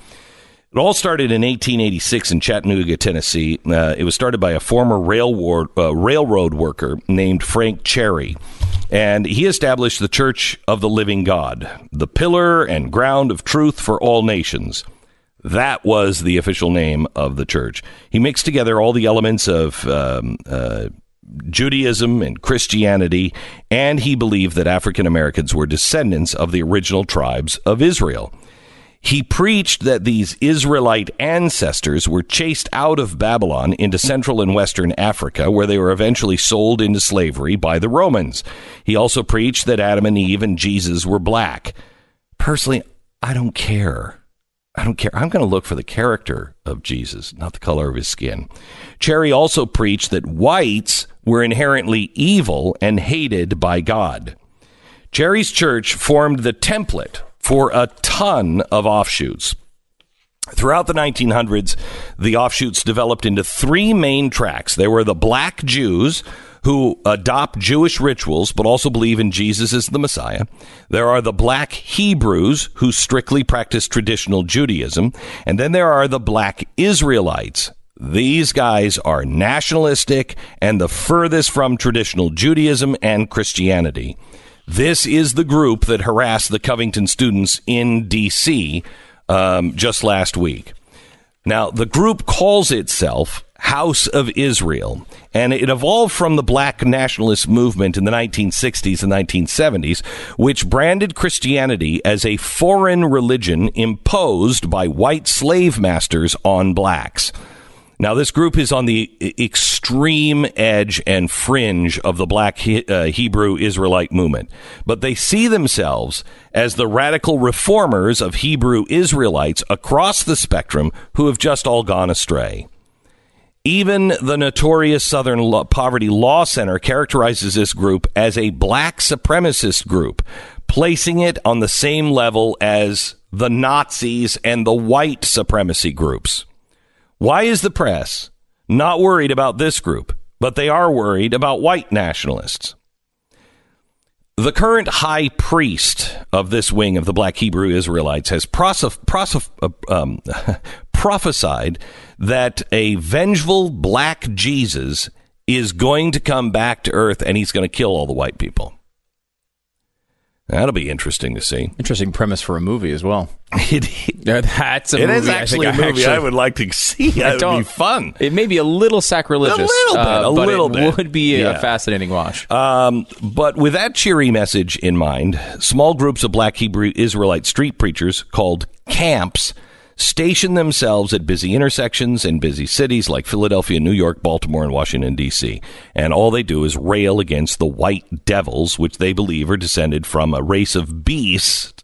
It all started in 1886 in Chattanooga, Tennessee. Uh, it was started by a former railroad, uh, railroad worker named Frank Cherry. And he established the Church of the Living God, the pillar and ground of truth for all nations. That was the official name of the church. He mixed together all the elements of um, uh, Judaism and Christianity, and he believed that African Americans were descendants of the original tribes of Israel. He preached that these Israelite ancestors were chased out of Babylon into Central and Western Africa, where they were eventually sold into slavery by the Romans. He also preached that Adam and Eve and Jesus were black. Personally, I don't care. I don't care. I'm going to look for the character of Jesus, not the color of his skin. Cherry also preached that whites were inherently evil and hated by God. Cherry's church formed the template for a ton of offshoots. Throughout the 1900s, the offshoots developed into three main tracks. There were the black Jews, who adopt Jewish rituals but also believe in Jesus as the Messiah. There are the black Hebrews who strictly practice traditional Judaism. And then there are the black Israelites. These guys are nationalistic and the furthest from traditional Judaism and Christianity. This is the group that harassed the Covington students in D.C. Um, just last week. Now, the group calls itself House of Israel, and it evolved from the black nationalist movement in the 1960s and 1970s, which branded Christianity as a foreign religion imposed by white slave masters on blacks. Now, this group is on the extreme edge and fringe of the black he- uh, Hebrew Israelite movement, but they see themselves as the radical reformers of Hebrew Israelites across the spectrum who have just all gone astray. Even the notorious Southern Poverty Law Center characterizes this group as a black supremacist group, placing it on the same level as the Nazis and the white supremacy groups. Why is the press not worried about this group, but they are worried about white nationalists? The current high priest of this wing of the black Hebrew Israelites has prosif- prosif- uh, um, prophesied that a vengeful black Jesus is going to come back to earth and he's going to kill all the white people. That'll be interesting to see. Interesting premise for a movie as well. It, That's a it movie. is I actually a movie actually- I would like to see. That would be fun. It may be a little sacrilegious, A little bit, uh, a but little it bit. would be Yeah. a fascinating watch. Um, but with that cheery message in mind, small groups of black Hebrew Israelite street preachers called camps station themselves at busy intersections in busy cities like Philadelphia, New York, Baltimore, and Washington, D.C. And all they do is rail against the white devils, which they believe are descended from a race of beasts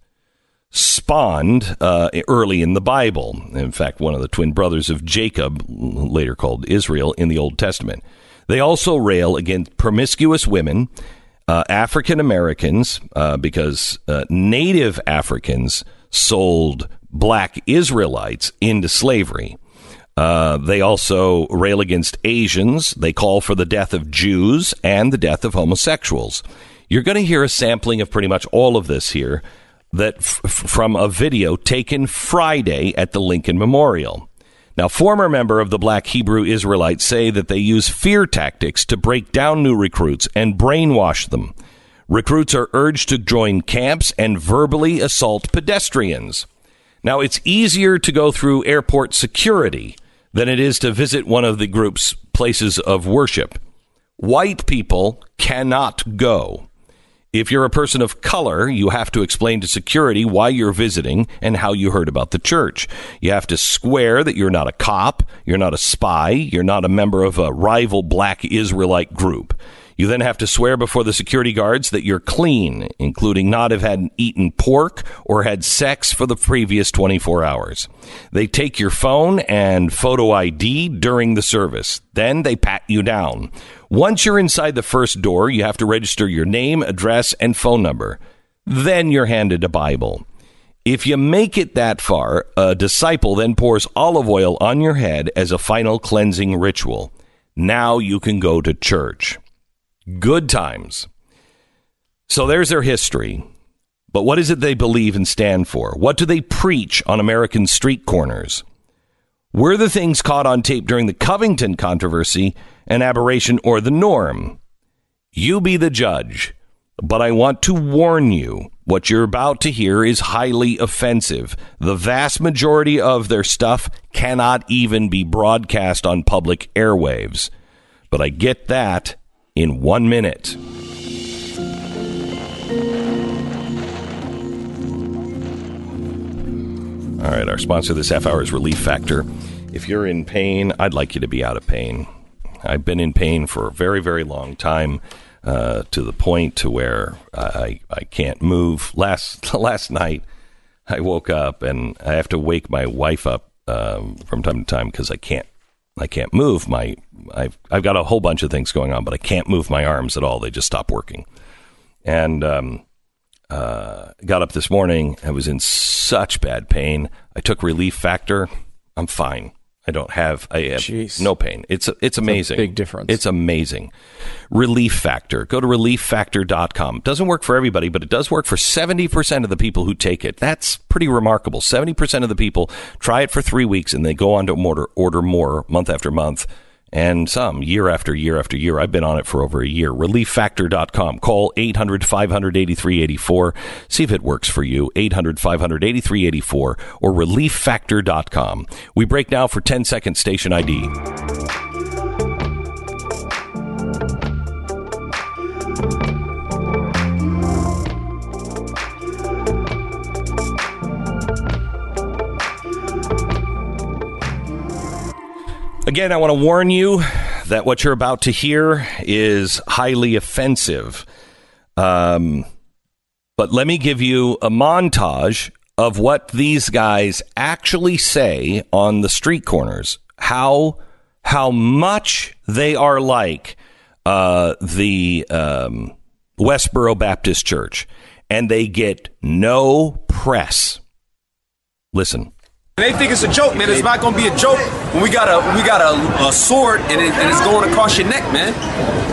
spawned uh, early in the Bible. In fact, one of the twin brothers of Jacob, later called Israel in the Old Testament. They also rail against promiscuous women, uh, African Americans, uh, because uh, native Africans sold black Israelites into slavery. Uh, they also rail against Asians. They call for the death of Jews and the death of homosexuals. You're going to hear a sampling of pretty much all of this here that f- from a video taken Friday at the Lincoln Memorial. Now, former member of the black Hebrew Israelites say that they use fear tactics to break down new recruits and brainwash them. Recruits are urged to join camps and verbally assault pedestrians. Now, it's easier to go through airport security than it is to visit one of the group's places of worship. White people cannot go. If you're a person of color, you have to explain to security why you're visiting and how you heard about the church. You have to square that you're not a cop, you're not a spy, you're not a member of a rival black Israelite group. You then have to swear before the security guards that you're clean, including not have had eaten pork or had sex for the previous 24 hours. They take your phone and photo ID during the service. Then they pat you down. Once you're inside the first door, you have to register your name, address, and phone number. Then you're handed a Bible. If you make it that far, a disciple then pours olive oil on your head as a final cleansing ritual. Now you can go to church. Good times. So there's their history. But what is it they believe and stand for? What do they preach on American street corners? Were the things caught on tape during the Covington controversy an aberration or the norm? You be the judge. But I want to warn you what you're about to hear is highly offensive. The vast majority of their stuff cannot even be broadcast on public airwaves. But I get that in one minute. All right, our sponsor this half hour is Relief Factor. If you're in pain, I'd like you to be out of pain. I've been in pain for a very, very long time, uh, to the point to where I, I can't move. Last last night, I woke up and I have to wake my wife up um, from time to time because I can't I can't move my I've I've got a whole bunch of things going on, but I can't move my arms at all. They just stop working. And um, uh, got up this morning. I was in such bad pain. I took Relief Factor. I'm fine. I don't have I have Jeez. no pain. It's it's amazing. big difference. It's amazing. Relief Factor. Go to relieffactor.com. Doesn't work for everybody, but it does work for 70% of the people who take it. That's pretty remarkable. 70% of the people try it for 3 weeks and they go on to order order more month after month and some year after year after year. I've been on it for over a year. ReliefFactor.com. Call 800 500 8384. See if it works for you. 800 500 8384 or ReliefFactor.com. We break now for 10 second station ID. Again, I want to warn you that what you're about to hear is highly offensive. Um, but let me give you a montage of what these guys actually say on the street corners. How how much they are like uh, the um, Westboro Baptist Church, and they get no press. Listen. They think it's a joke, man. It's not gonna be a joke when we got a we got a, a sword and, it, and it's going across your neck, man.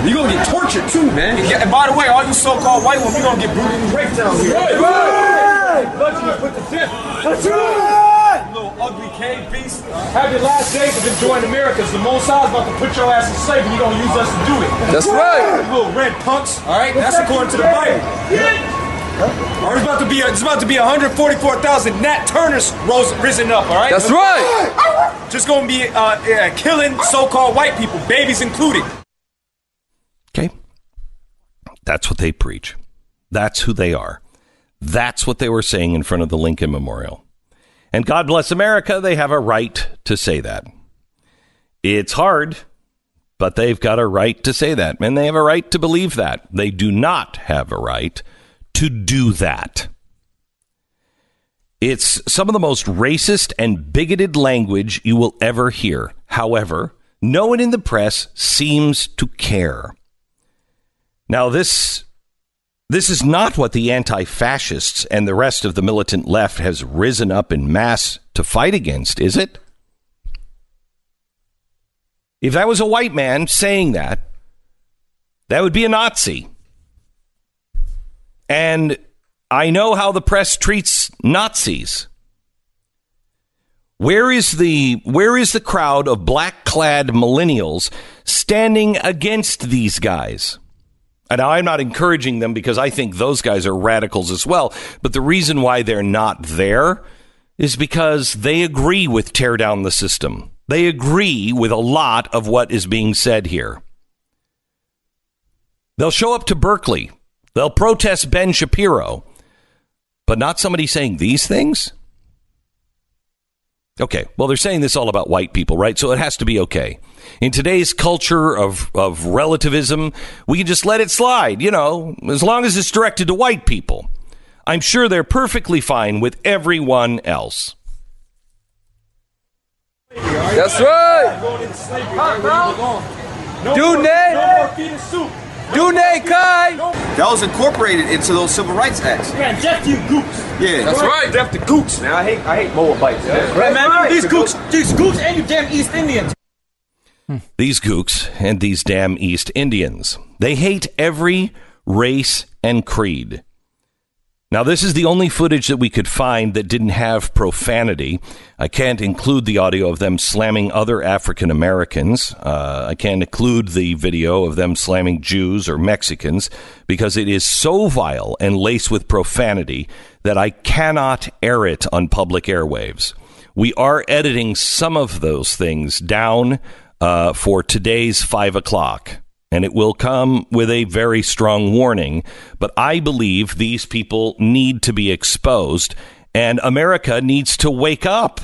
You're gonna get tortured too, man. And, by the way, all you so-called white women, you're gonna get brutally raped down here. Right, right. Let you put the tip. That's right. Little ugly cave beast. Have your last days of enjoying America. The is about to put your ass in slavery. You're gonna use us to do it. That's right. You little red punks. All right, that's according to the Bible. Or it's about to be it's about to be 144,000 Nat Turners rose risen up. All right. That's right. Just gonna be uh, yeah, killing so-called white people, babies included. Okay. That's what they preach. That's who they are. That's what they were saying in front of the Lincoln Memorial. And God bless America, they have a right to say that. It's hard, but they've got a right to say that. And they have a right to believe that. They do not have a right to do that. It's some of the most racist and bigoted language you will ever hear. However, no one in the press seems to care. Now, this this is not what the anti-fascists and the rest of the militant left has risen up in mass to fight against, is it? If that was a white man saying that, that would be a Nazi. And I know how the press treats Nazis. Where is the where is the crowd of black-clad millennials standing against these guys? And I'm not encouraging them because I think those guys are radicals as well. But the reason why they're not there is because they agree with tear down the system. They agree with a lot of what is being said here. They'll show up to Berkeley They'll protest Ben Shapiro, but not somebody saying these things? Okay, well, they're saying this all about white people, right? So it has to be okay. In today's culture of, of relativism, we can just let it slide, you know, as long as it's directed to white people. I'm sure they're perfectly fine with everyone else. That's right. Do Nate. Do Nate Kai. That was incorporated into those civil rights acts. Man, death to you gooks. Yeah, That's right. Death to gooks. Man, I hate I hate Moabites. That's Hey, man, these gooks, these gooks and you damn East Indians. Hmm. These gooks and these damn East Indians. They hate every race and creed. Now, this is the only footage that we could find that didn't have profanity. I can't include the audio of them slamming other African Americans. Uh, I can't include the video of them slamming Jews or Mexicans because it is so vile and laced with profanity that I cannot air it on public airwaves. We are editing some of those things down uh, for today's five o'clock and it will come with a very strong warning. But I believe these people need to be exposed, and America needs to wake up.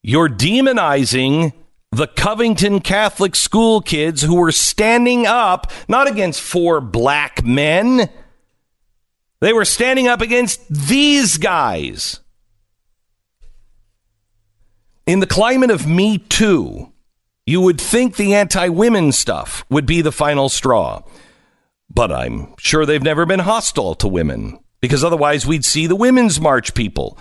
You're demonizing the Covington Catholic school kids who were standing up not against four black men, they were standing up against these guys. In the climate of Me Too, you would think the anti women stuff would be the final straw. But I'm sure they've never been hostile to women, because otherwise we'd see the Women's March people,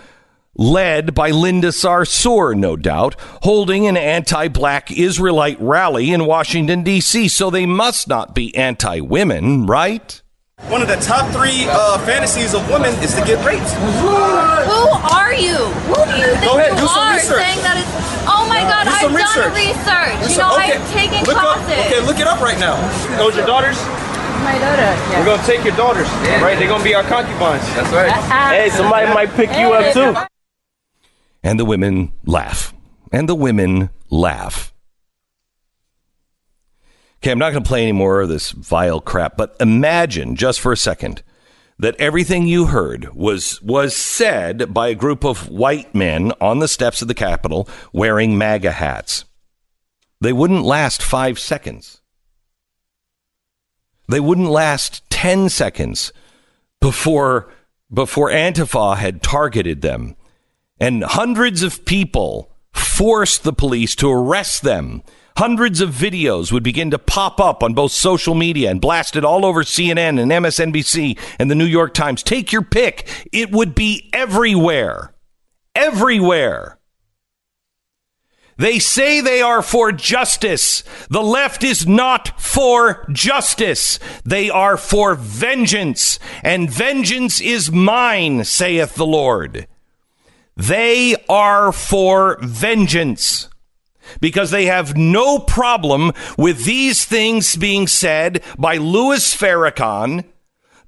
led by Linda Sarsour, no doubt, holding an anti black Israelite rally in Washington, D.C., so they must not be anti women, right? One of the top three uh, fantasies of women is to get raped. Who are you? Who do you think Go ahead, you do some are research. saying that it's Oh my god, Do I've some done research. research. Do You some- know, okay, I've taken look classes. Up, okay, look it up right now. Those your daughters? My daughter. We're gonna take your daughters, right? They're gonna be our concubines. That's right. Hey, somebody might pick you up, too. And the women laugh. And the women laugh. Okay, I'm not going to play any more of this vile crap, but imagine just for a second that everything you heard was was said by a group of white men on the steps of the Capitol wearing MAGA hats. They wouldn't last 5 seconds. They wouldn't last 10 seconds before before Antifa had targeted them and hundreds of people forced the police to arrest them. Hundreds of videos would begin to pop up on both social media and blasted all over CNN and MSNBC and the New York Times. Take your pick. It would be everywhere. Everywhere. They say they are for justice. The left is not for justice. They are for vengeance. And vengeance is mine, saith the Lord. They are for vengeance because they have no problem with these things being said by Louis Farrakhan,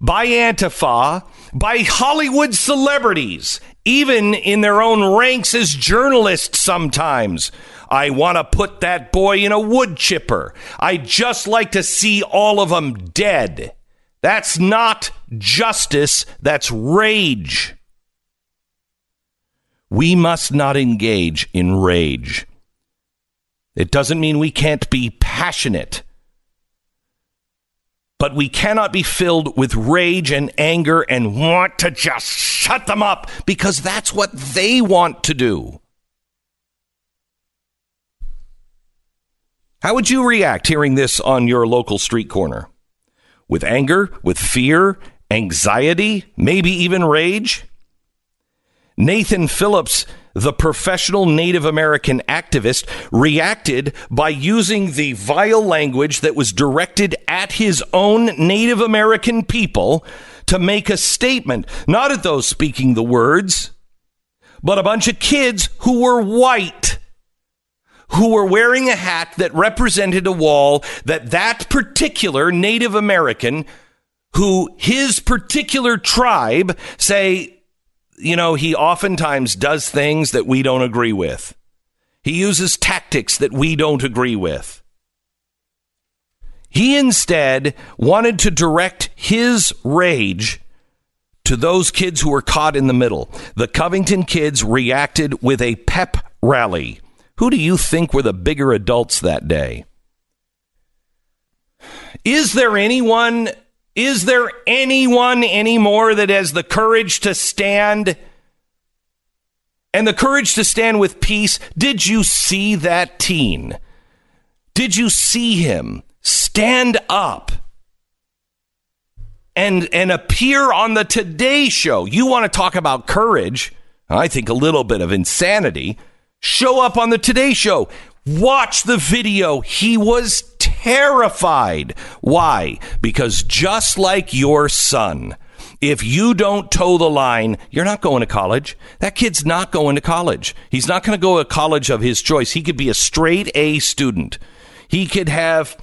by Antifa, by Hollywood celebrities, even in their own ranks as journalists sometimes. I want to put that boy in a wood chipper. I just like to see all of them dead. That's not justice, that's rage. We must not engage in rage. It doesn't mean we can't be passionate. But we cannot be filled with rage and anger and want to just shut them up because that's what they want to do. How would you react hearing this on your local street corner? With anger, with fear, anxiety, maybe even rage? Nathan Phillips, the professional Native American activist, reacted by using the vile language that was directed at his own Native American people to make a statement, not at those speaking the words, but a bunch of kids who were white who were wearing a hat that represented a wall that that particular Native American who his particular tribe say you know, he oftentimes does things that we don't agree with. He uses tactics that we don't agree with. He instead wanted to direct his rage to those kids who were caught in the middle. The Covington kids reacted with a pep rally. Who do you think were the bigger adults that day? Is there anyone is there anyone anymore that has the courage to stand and the courage to stand with peace? Did you see that teen? Did you see him stand up and and appear on the Today show? You want to talk about courage? I think a little bit of insanity. Show up on the Today show. Watch the video. He was terrified. Why? Because just like your son, if you don't toe the line, you're not going to college. That kid's not going to college. He's not going to go to college of his choice. He could be a straight A student. He could have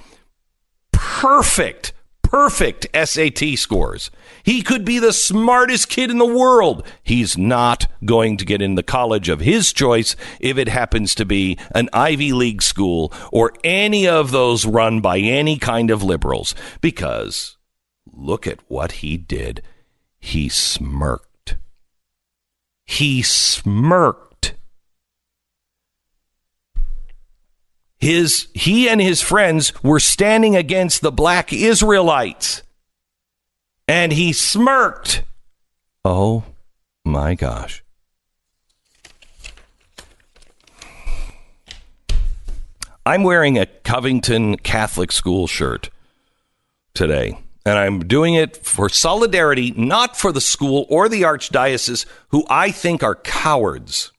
perfect, perfect SAT scores. He could be the smartest kid in the world. He's not going to get in the college of his choice if it happens to be an Ivy League school or any of those run by any kind of liberals. Because look at what he did. He smirked. He smirked. His he and his friends were standing against the black Israelites and he smirked. Oh my gosh. I'm wearing a Covington Catholic school shirt today, and I'm doing it for solidarity, not for the school or the archdiocese, who I think are cowards.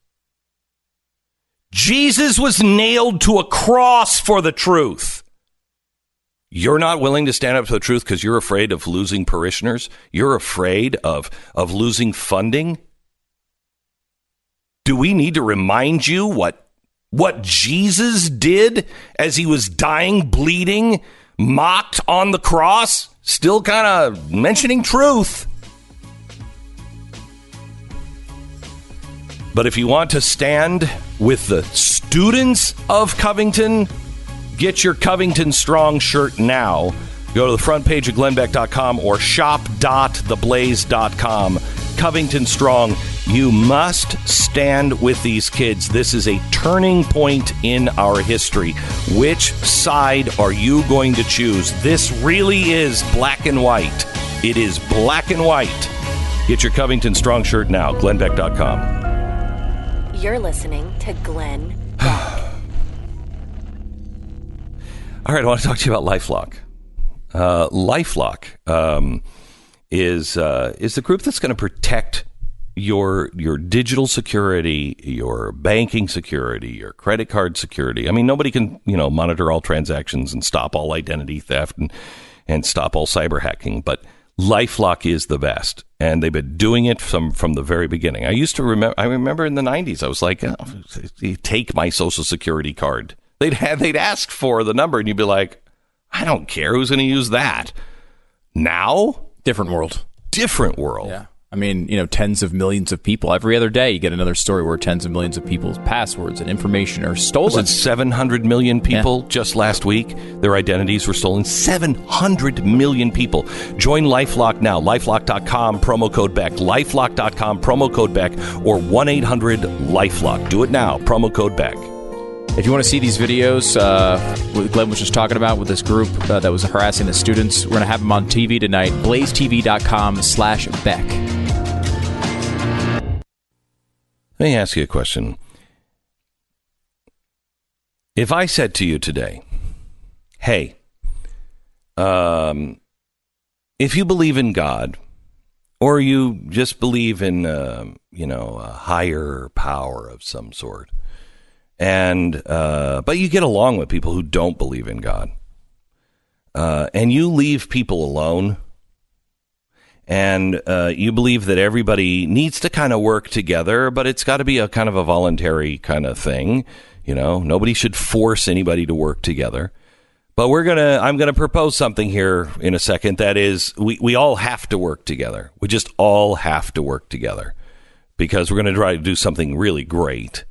Jesus was nailed to a cross for the truth. You're not willing to stand up to the truth because you're afraid of losing parishioners. You're afraid of, of losing funding. Do we need to remind you what, what Jesus did as he was dying, bleeding, mocked on the cross? Still kind of mentioning truth. But if you want to stand with the students of Covington, get your Covington Strong shirt now. Go to the front page of glennbeck.com or shop.theblaze.com. Covington Strong, you must stand with these kids. This is a turning point in our history. Which side are you going to choose? This really is black and white. It is black and white. Get your Covington Strong shirt now, glennbeck.com. You're listening to Glenn All right, I want to talk to you about LifeLock. Uh, LifeLock um, is uh, is the group that's going to protect your your digital security, your banking security, your credit card security. I mean, nobody can you know monitor all transactions and stop all identity theft and and stop all cyber hacking, but LifeLock is the best, and they've been doing it from from the very beginning. I used to remember. I remember in the '90s, I was like, oh, "Take my social security card." They'd have, they'd ask for the number, and you'd be like, "I don't care who's going to use that." Now, different world, different world. Yeah. I mean, you know, tens of millions of people every other day. You get another story where tens of millions of people's passwords and information are stolen. Was it 700 million people yeah. just last week? Their identities were stolen. 700 million people. Join Lifelock now. Lifelock.com, promo code Beck. Lifelock.com, promo code Beck or 1 800 Lifelock. Do it now, promo code Beck. If you want to see these videos, uh, Glenn was just talking about with this group uh, that was harassing the students, we're going to have them on TV tonight. BlazeTV.com slash Beck. Let me ask you a question. If I said to you today, hey, um, if you believe in God, or you just believe in, uh, you know, a higher power of some sort, and uh, but you get along with people who don't believe in God, uh, and you leave people alone, and uh, you believe that everybody needs to kind of work together, but it's got to be a kind of a voluntary kind of thing. You know, nobody should force anybody to work together. But we're gonna, I'm gonna propose something here in a second. That is, we we all have to work together. We just all have to work together because we're gonna try to do something really great.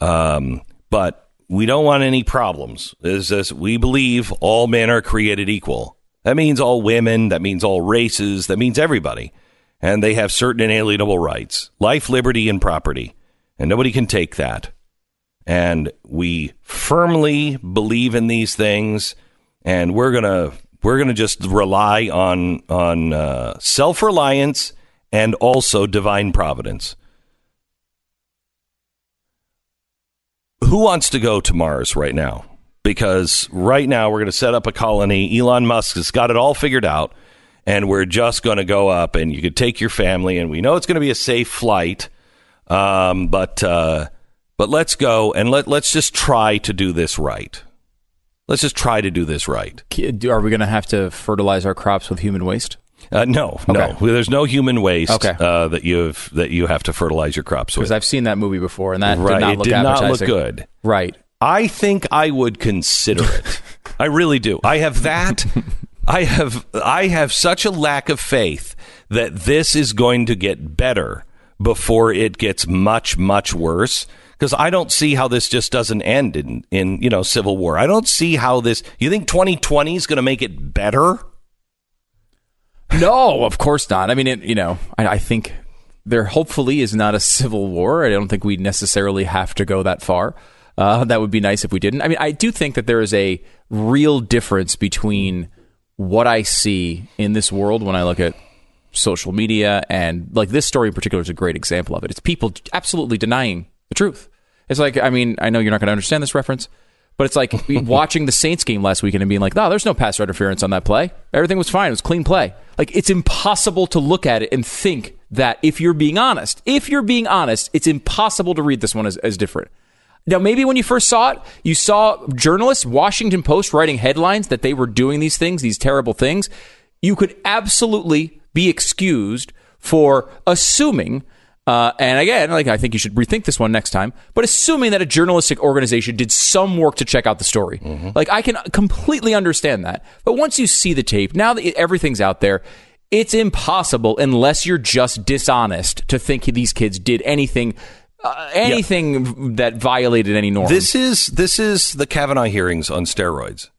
Um, but we don't want any problems. Is this we believe all men are created equal. That means all women, that means all races, that means everybody. And they have certain inalienable rights life, liberty, and property. And nobody can take that. And we firmly believe in these things. And we're to. We're to just rely on on uh, self reliance and also divine providence. Who wants to go to Mars right now? Because right now we're going to set up a colony. Elon Musk has got it all figured out, and we're just going to go up, and you could take your family, and we know it's going to be a safe flight. Um, but uh, but let's go and let let's just try to do this right. Let's just try to do this right. Are we going to have to fertilize our crops with human waste? Uh, no, Okay. no. There's no human waste Okay. uh, that you've that you have to fertilize your crops with. Because I've seen that movie before, and that right, did not it look did not look good. Right. I think I would consider it. I really do. I have that. I have I have such a lack of faith that this is going to get better before it gets much much worse because I don't see how this just doesn't end in in you know civil war. I don't see how this. You think 2020 is going to make it better? No, of course not. I mean, it, you know, I, I think there hopefully is not a civil war. I don't think we necessarily have to go that far. Uh, that would be nice if we didn't. I mean, I do think that there is a real difference between what I see in this world when I look at social media and like this story in particular is a great example of it. It's people absolutely denying the truth. It's like, I mean, I know you're not going to understand this reference, but it's like watching the Saints game last weekend and being like, no, there's no pass interference on that play. Everything was fine. It was clean play. Like, it's impossible to look at it and think that if you're being honest, if you're being honest, it's impossible to read this one as, as different. Now, maybe when you first saw it, you saw journalists, Washington Post, writing headlines that they were doing these things, these terrible things. You could absolutely be excused for assuming, uh, and again, like I think you should rethink this one next time, but assuming that a journalistic organization did some work to check out the story. Like I can completely understand that. But once you see the tape, now that everything's out there, it's impossible unless you're just dishonest to think these kids did anything. Uh, anything that violated any norm. This is this is the Kavanaugh hearings on steroids.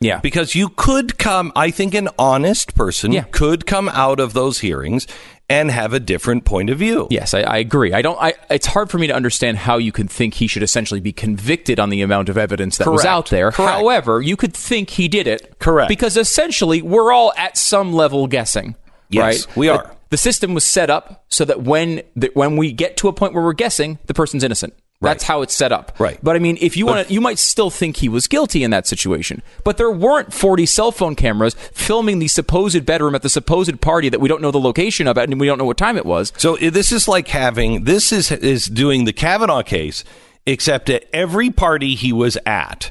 Yeah. Because you could come, I think an honest person Yeah. could come out of those hearings and have a different point of view. Yes, I, I agree. I don't. I, it's hard for me to understand how you can think he should essentially be convicted on the amount of evidence that was out there. Correct. However, you could think he did it. Correct. Because essentially, we're all at some level guessing. Yes, right? we are. The, system was set up so that when that when we get to a point where we're guessing, the person's innocent. That's how it's set up. Right. But I mean, if you want to, you might still think he was guilty in that situation. But there weren't 40 cell phone cameras filming the supposed bedroom at the supposed party that we don't know the location of it and we don't know what time it was. So this is like having this is is doing the Kavanaugh case, except at every party he was at,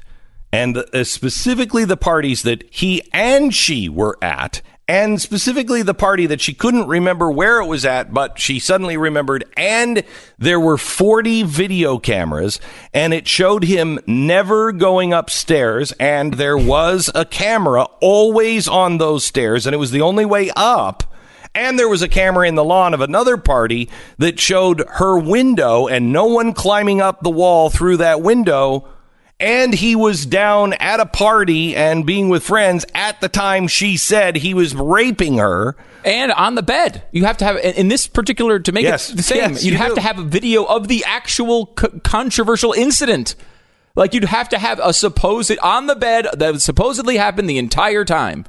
and uh, specifically the parties that he and she were at, and specifically the party that she couldn't remember where it was at, but she suddenly remembered, and there were forty video cameras, and it showed him never going upstairs, and there was a camera always on those stairs, and it was the only way up. And there was a camera in the lawn of another party that showed her window and no one climbing up the wall through that window. And he was down at a party and being with friends at the time she said he was raping her. and on the bed. You have to have in this particular to make Yes. it the same. Yes, you'd you have do. to have a video of the actual c- controversial incident. Like you'd have to have a supposed on the bed that supposedly happened the entire time,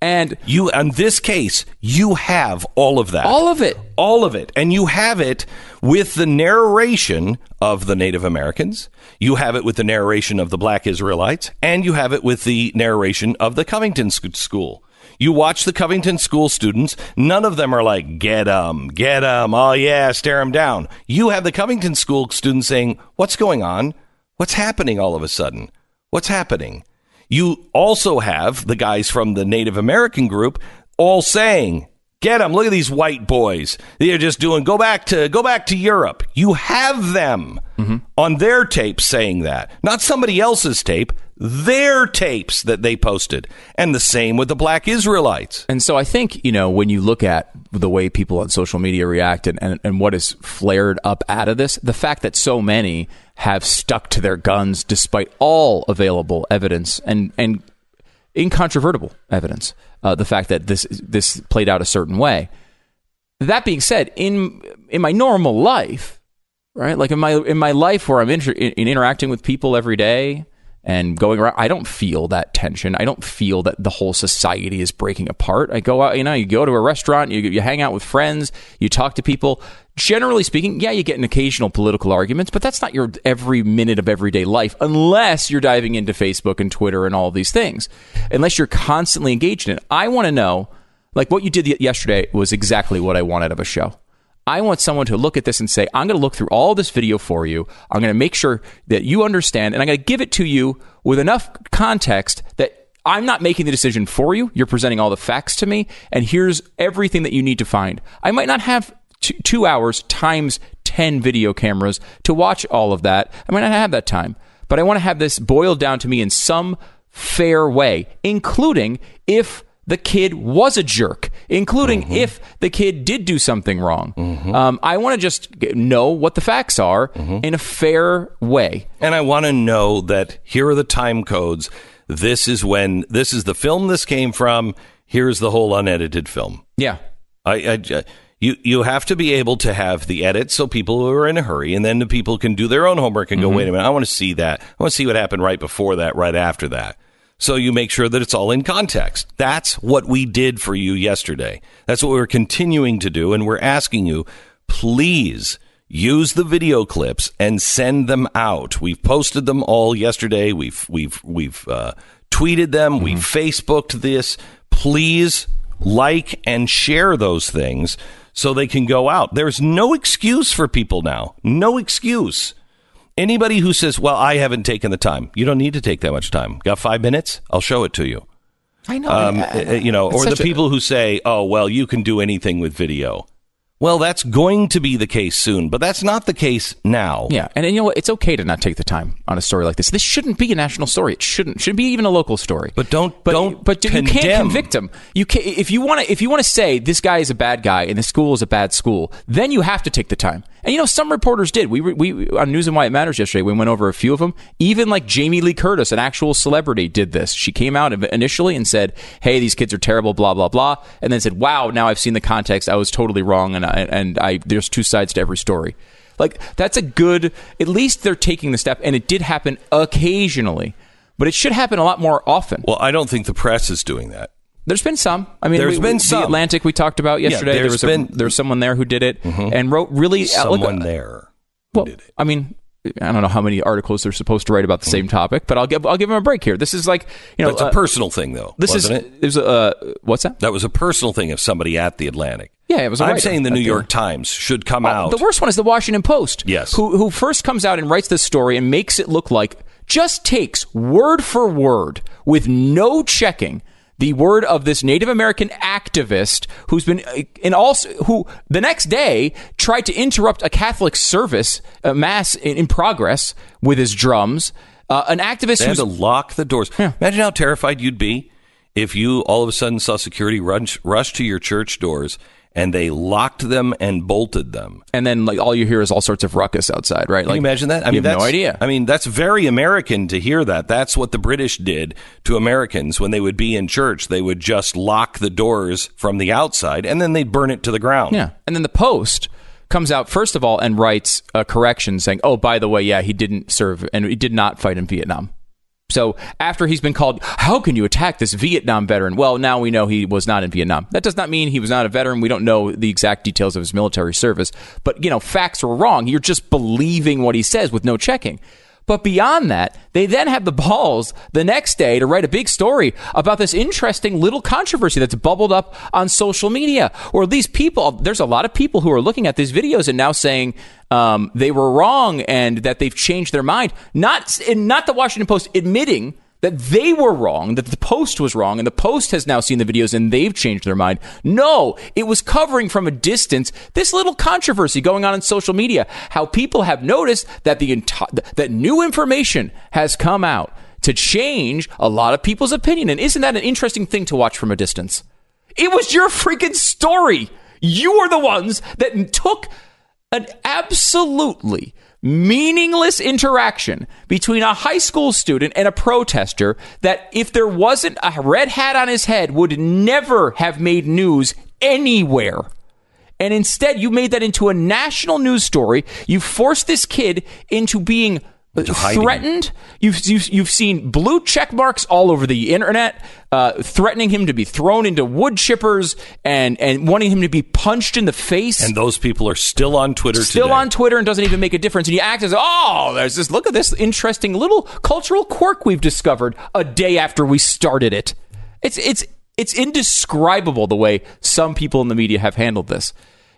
and You, in this case, you have all of that. all of it. all of it. And you have it with the narration of the Native Americans, you have it with the narration of the black Israelites, and you have it with the narration of the Covington School. You watch the Covington School students, none of them are like, get 'em, get 'em, oh yeah, stare 'em down. You have the Covington School students saying, what's going on? What's happening all of a sudden? What's happening? You also have the guys from the Native American group all saying, "Get them! Look at these white boys. They're just doing go back to go back to Europe." You have them mm-hmm. on their tape saying that, not somebody else's tape. their tapes that they posted. And the same with the black Israelites. And so I think, you know, when you look at the way people on social media react and, and, and what is flared up out of this, the fact that so many have stuck to their guns despite all available evidence and, and incontrovertible evidence, uh, the fact that this this played out a certain way. That being said, in in my normal life, right, like in my in my life where I'm inter- in interacting with people every day and going around, I don't feel that tension. I don't feel that the whole society is breaking apart. I go out, you know, you go to a restaurant, you you hang out with friends, you talk to people. Generally speaking, yeah, you get an occasional political arguments, but that's not your every minute of everyday life unless you're diving into Facebook and Twitter and all these things. Unless you're constantly engaged in it. I want to know, like what you did yesterday was exactly what I wanted of a show. I want someone to look at this and say, I'm going to look through all this video for you. I'm going to make sure that you understand, and I'm going to give it to you with enough context that I'm not making the decision for you. You're presenting all the facts to me, and here's everything that you need to find. I might not have two, two hours times 10 video cameras to watch all of that. I might not have that time, but I want to have this boiled down to me in some fair way, including if the kid was a jerk, including mm-hmm. if the kid did do something wrong. Mm-hmm. Um, I want to just know what the facts are mm-hmm. in a fair way. And I want to know that here are the time codes. This is when this is the film this came from. Here's the whole unedited film. Yeah. I, I you you have to be able to have the edits so people who are in a hurry, and then the people can do their own homework and go, Mhm. wait a minute, I want to see that. I want to see what happened right before that, right after that. So you make sure that it's all in context. That's what we did for you yesterday. That's what we're continuing to do, and we're asking you, please use the video clips and send them out. We've posted them all yesterday. We've we've we've uh, tweeted them. We've Facebooked this. Please like and share those things so they can go out. There's no excuse for people now. No excuse. Anybody who says, "Well, I haven't taken the time," you don't need to take that much time. Got five minutes? I'll show it to you. I know. Um, Uh, uh, you know, or the such a- people who say, "Oh, well, you can do anything with video." Well, that's going to be the case soon, but that's not the case now. Yeah, and, and you know what? It's okay to not take the time on a story like this. This shouldn't be a national story. It shouldn't should be even a local story. But don't but, don't but you can't convict him. You can if you want to if you want to say this guy is a bad guy and the school is a bad school, then you have to take the time. And you know, some reporters did. We we on News and Why It Matters yesterday. We went over a few of them. Even like Jamie Lee Curtis, an actual celebrity, did this. She came out initially and said, "Hey, these kids are terrible," blah blah blah, and then said, "Wow, now I've seen the context. I was totally wrong, and I, and I there's two sides to every story." Like that's a good. At least they're taking the step, and it did happen occasionally, but it should happen a lot more often. Well, I don't think the press is doing that. There's been some. I mean, There's we- been we- some. The Atlantic we talked about Yeah, yesterday. there there's was been- Mm-hmm. a, there was someone there who did it and wrote really uh, Someone there. Well, I mean, I don't know how many articles they're supposed to write about the same topic, but I'll give I'll give them a break here. This is like you know, That's a uh, personal thing, though. This wasn't is it? there's a uh, what's that? That was a personal thing of somebody at the Atlantic. Yeah, it was a I'm saying the New the- York Times should come Oh, out. The worst one is the Washington Post. Yes. Who, who first comes out and writes this story and makes it look like just takes word for word with no checking the word of this Native American activist who's been uh, in also who the next day tried to interrupt a Catholic service, a mass in, in progress with his drums. Uh, an activist They had who's to lock the doors. Imagine how terrified you'd be if you all of a sudden saw security rush, rush to your church doors and they locked them and bolted them. and then like all you hear is all sorts of ruckus outside, right? Can like you imagine that? I you mean, have no that's, idea. I mean, that's very American to hear that. That's what the British did to Americans when they would be in church. They would just lock the doors from the outside and then they'd burn it to the ground. Yeah. And then the Post comes out first of all and writes a correction saying, "Oh, by the way, yeah, he didn't serve and he did not fight in Vietnam." So after he's been called, how can you attack this Vietnam veteran? Well, now we know he was not in Vietnam. That does not mean he was not a veteran. We don't know the exact details of his military service, but you know, facts are wrong. You're just believing what he says with no checking. But beyond that, they then have the balls the next day to write a big story about this interesting little controversy that's bubbled up on social media. Or these people, there's a lot of people who are looking at these videos and now saying um, they were wrong and that they've changed their mind. Not, not the Washington Post admitting that they were wrong, that the Post was wrong, and the Post has now seen the videos and they've changed their mind. No, it was covering from a distance this little controversy going on in social media. How people have noticed that the enti- that new information has come out to change a lot of people's opinion. And isn't that an interesting thing to watch from a distance? It was your freaking story. You are the ones that took an absolutely meaningless interaction between a high school student and a protester that if there wasn't a red hat on his head would never have made news anywhere. And instead, you made that into a national news story. You forced this kid into being. Threatened. You've, you've you've seen blue check marks all over the internet, uh, threatening him to be thrown into wood chippers and and wanting him to be punched in the face. And those people are still on Twitter Still today. on Twitter and doesn't even make a difference. And you act as, oh, there's this, look at this interesting little cultural quirk we've discovered a day after we started it. It's, it's, it's indescribable the way some people in the media have handled this.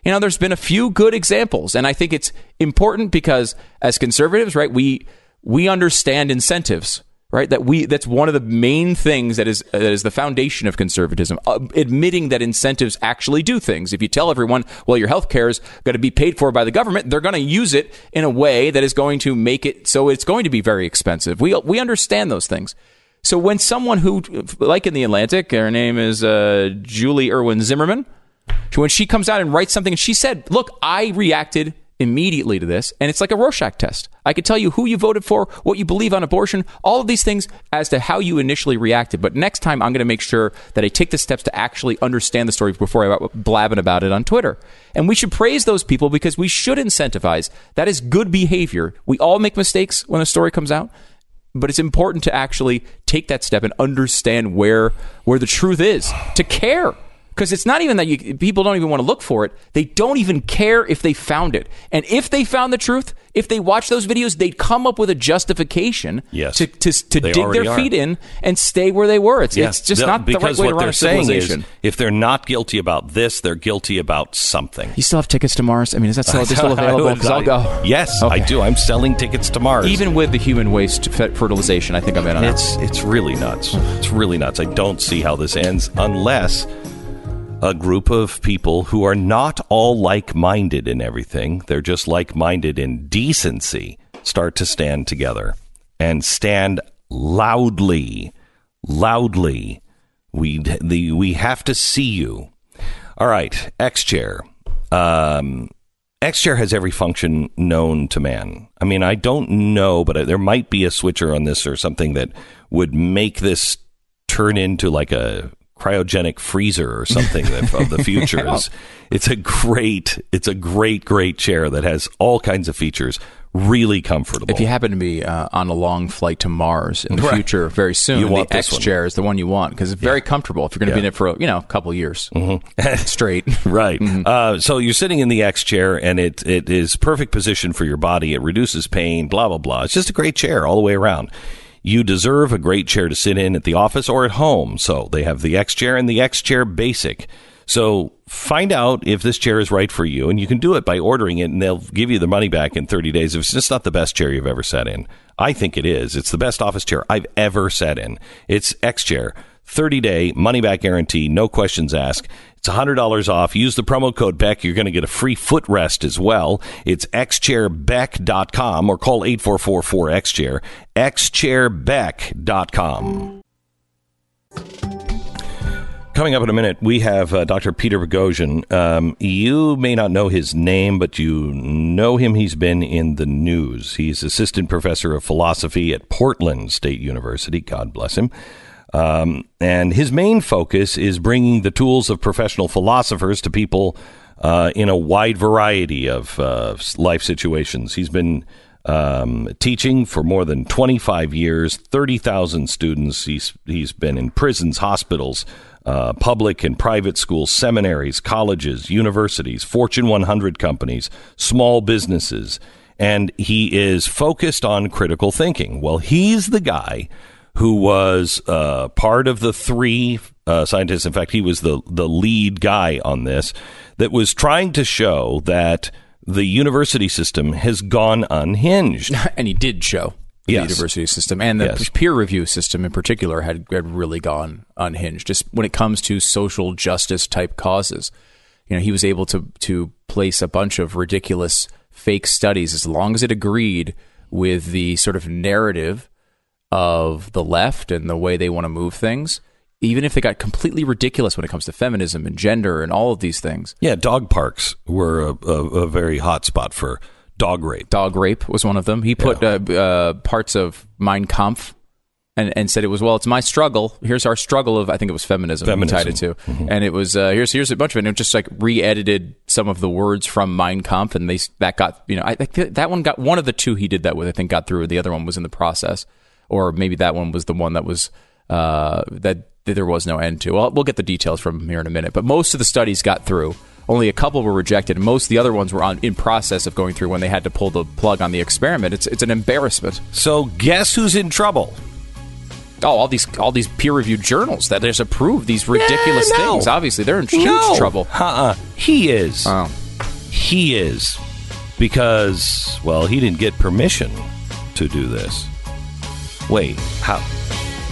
You know, there's been a few good examples, and I think it's important because as conservatives, right, we, we understand incentives right that we that's one of the main things that is that is the foundation of conservatism uh, admitting that incentives actually do things. If you tell everyone well your health care is going to be paid for by the government they're going to use it in a way that is going to make it so it's going to be very expensive. We we understand those things. So when someone who like in the atlantic her name is uh, julie irwin zimmerman when she comes out and writes something and she said look i reacted immediately to this, and it's like a Rorschach test. I could tell you who you voted for, what you believe on abortion, all of these things as to how you initially reacted. But next time, I'm going to make sure that I take the steps to actually understand the story before I blabbing about it on Twitter. And we should praise those people because we should incentivize. That is good behavior. We all make mistakes when a story comes out. But it's important to actually take that step and understand where where the truth is, to care because it's not even that you, people don't even want to look for it. They don't even care if they found it. And if they found the truth, if they watch those videos, they'd come up with a justification Yes. to, to, to dig their are. feet in and stay where they were. It's, Yeah. it's just not the right because way what to run they're a civilization. is if they're not guilty about this, they're guilty about something. you still have tickets to Mars? I mean, is that still, still available? Because I'll go. Yes, I do. I'm selling tickets to Mars. Even with the human waste fertilization, I think I'm in on it. It's it's really nuts. It's really nuts. I don't see how this ends unless a group of people who are not all like-minded in everything, they're just like-minded in decency, start to stand together and stand loudly, loudly. We the we have to see you. All right, X chair. Um, X chair has every function known to man. I mean, I don't know, but there might be a switcher on this or something that would make this turn into like a cryogenic freezer or something of the future. It's, it's a great, it's a great, great chair that has all kinds of features. Really comfortable. If you happen to be uh, on a long flight to Mars in the Right. future, very soon, You want the X one. chair is the one you want because it's very comfortable. If you're going to be in it for you know a couple years straight, right. Uh, so you're sitting in the X chair, and it it is perfect position for your body. It reduces pain. Blah blah blah. It's just a great chair all the way around. You deserve a great chair to sit in at the office or at home. So they have the X chair and the X chair Basic. So find out if this chair is right for you, and you can do it by ordering it, and they'll give you the money back in 30 days. If it's just not the best chair you've ever sat in, I think it is. It's the best office chair I've ever sat in. It's X chair. 30 day money back guarantee, no questions asked. It's $100 off. Use the promo code Beck. You're going to get a free footrest as well. It's xchairbeck.com or call 8444-XChair. xchairbeck.com. Coming up in a minute, we have uh, Dr. Peter Boghossian. Um, you may not know his name, but you know him. He's been in the news. He's assistant professor of philosophy at Portland State University. God bless him. Um, and his main focus is bringing the tools of professional philosophers to people uh, in a wide variety of uh, life situations. He's been um, teaching for more than 25 years, 30,000 students. He's, he's been in prisons, hospitals, uh, public and private schools, seminaries, colleges, universities, Fortune 100 companies, small businesses. And he is focused on critical thinking. Well, he's the guy who was uh, part of the three uh, scientists. In fact, he was the the lead guy on this that was trying to show that the university system has gone unhinged. and he did show the Yes. university system and the Yes. peer review system in particular had, had really gone unhinged. Just when it comes to social justice type causes, you know, he was able to to place a bunch of ridiculous fake studies as long as it agreed with the sort of narrative of the left and the way they want to move things, even if they got completely ridiculous when it comes to feminism and gender and all of these things. Yeah, dog parks were a, a, a very hot spot for dog rape. Dog rape was one of them. He put uh, uh, parts of Mein Kampf and, and said it was well, it's my struggle. Here's our struggle of I think it was feminism. Feminism. Tied it to, and it was uh, here's here's a bunch of it. And it just like re-edited some of the words from Mein Kampf, and they that got you know I think that one got one of the two he did that with. I think got through. The other one was in the process, or maybe that one was the one that was uh, that, that there was no end to. Well, we'll get the details from him here in a minute. But most of the studies got through. Only a couple were rejected, most of the other ones were on in process of going through when they had to pull the plug on the experiment. It's it's an embarrassment. So guess who's in trouble? Oh, all these all these peer reviewed journals that just approve these ridiculous Yeah, no. things. Obviously, they're in huge No. trouble. Uh-uh. He is. Oh. He is. Because, well, he didn't get permission to do this. Wait, how?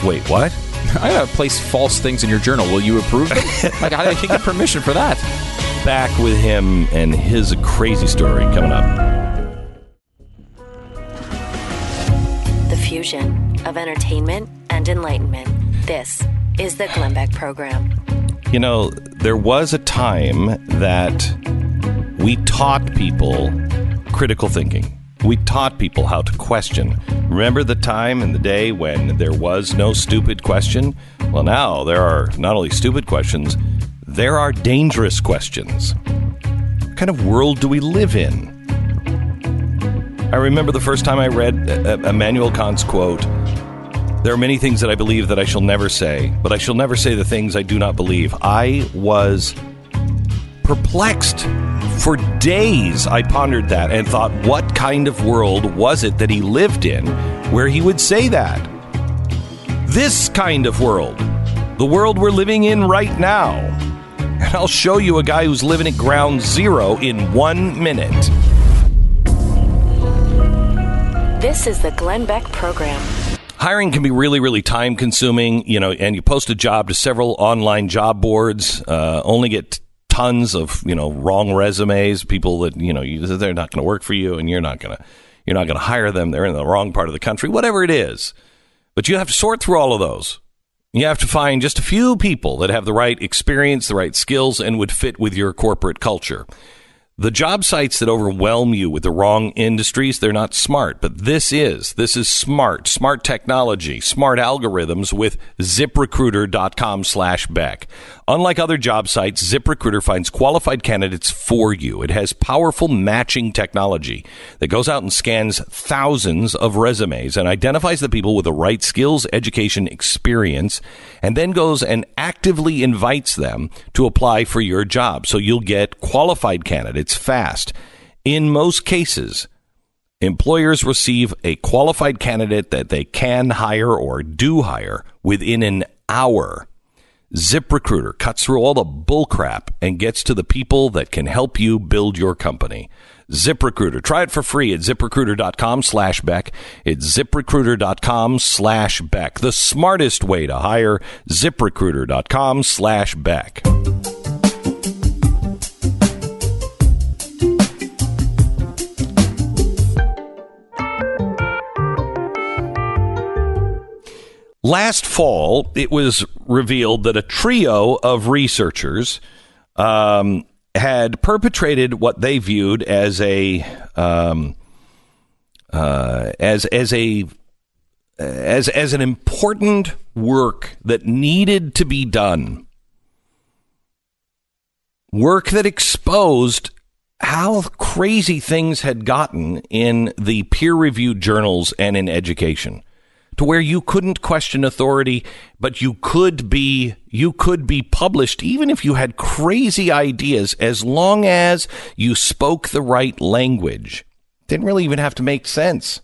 Wait, what? I gotta place false things in your journal. Will you approve them? like, how did I get permission for that? Back with him and his crazy story coming up. The fusion of entertainment and enlightenment. This is the Glenn Beck Program. You know, there was a time that we taught people critical thinking. We taught people how to question. Remember the time and the day when there was no stupid question? Well, now there are not only stupid questions, there are dangerous questions. What kind of world do we live in? I remember the first time I read Immanuel Kant's quote There are many things that I believe that I shall never say, but I shall never say the things I do not believe. I was perplexed. For days, I pondered that and thought, what kind of world was it that he lived in where he would say that? This kind of world. The world we're living in right now. And I'll show you a guy who's living at ground zero in one minute. This is the Glenn Beck Program. Hiring can be really, really time consuming, you know, and you post a job to several online job boards, uh, only get tons of, you know, wrong resumes, people that, you know, you, they're not going to work for you and you're not going to, you're not going to hire them. They're in the wrong part of the country, whatever it is. But you have to sort through all of those. You have to find just a few people that have the right experience, the right skills, and would fit with your corporate culture. The job sites that overwhelm you with the wrong industries, they're not smart, but this is. This is smart, smart technology, smart algorithms with ziprecruiter.com slash Beck. Unlike other job sites, ZipRecruiter finds qualified candidates for you. It has powerful matching technology that goes out and scans thousands of resumes and identifies the people with the right skills, education, experience, and then goes and actively invites them to apply for your job. So you'll get qualified candidates fast. In most cases, employers receive a qualified candidate that they can hire or do hire within an hour. ZipRecruiter cuts through all the bullcrap and gets to the people that can help you build your company. ZipRecruiter. Try it for free at ziprecruiter.com slash Beck. It's ziprecruiter.com slash Beck. The smartest way to hire. ziprecruiter.com slash Beck. Last fall, it was revealed that a trio of researchers um, had perpetrated what they viewed as a um, uh, as as a as as an important work that needed to be done. Work that exposed how crazy things had gotten in the peer reviewed journals and in education to where you couldn't question authority, but you could be you could be published even if you had crazy ideas as long as you spoke the right language. Didn't really even have to make sense.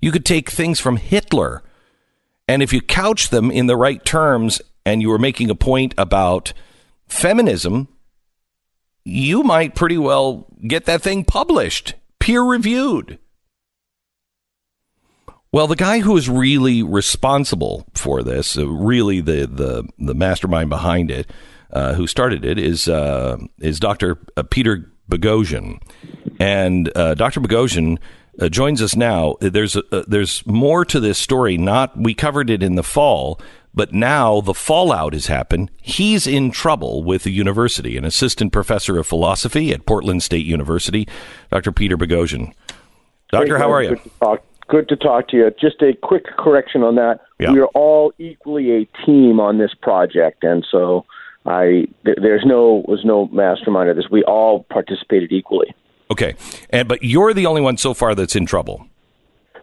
You could take things from Hitler and if you couch them in the right terms and you were making a point about feminism, you might pretty well get that thing published, peer reviewed. Well, the guy who is really responsible for this, uh, really the, the, the mastermind behind it, uh, who started it, is uh, is Dr. Peter Boghossian, and uh, Dr. Boghossian uh, joins us now. There's a, uh, there's more to this story. Not we covered it in the fall, but now the fallout has happened. He's in trouble with the university. An assistant professor of philosophy at Portland State University, Dr. Peter Boghossian. Doctor, how are you? Good to talk, good to, talk to you. Just a quick correction on that. Yeah. We are all equally a team on this project, and so I th- there's no was no mastermind of this. We all participated equally. Okay, and but you're the only one so far that's in trouble.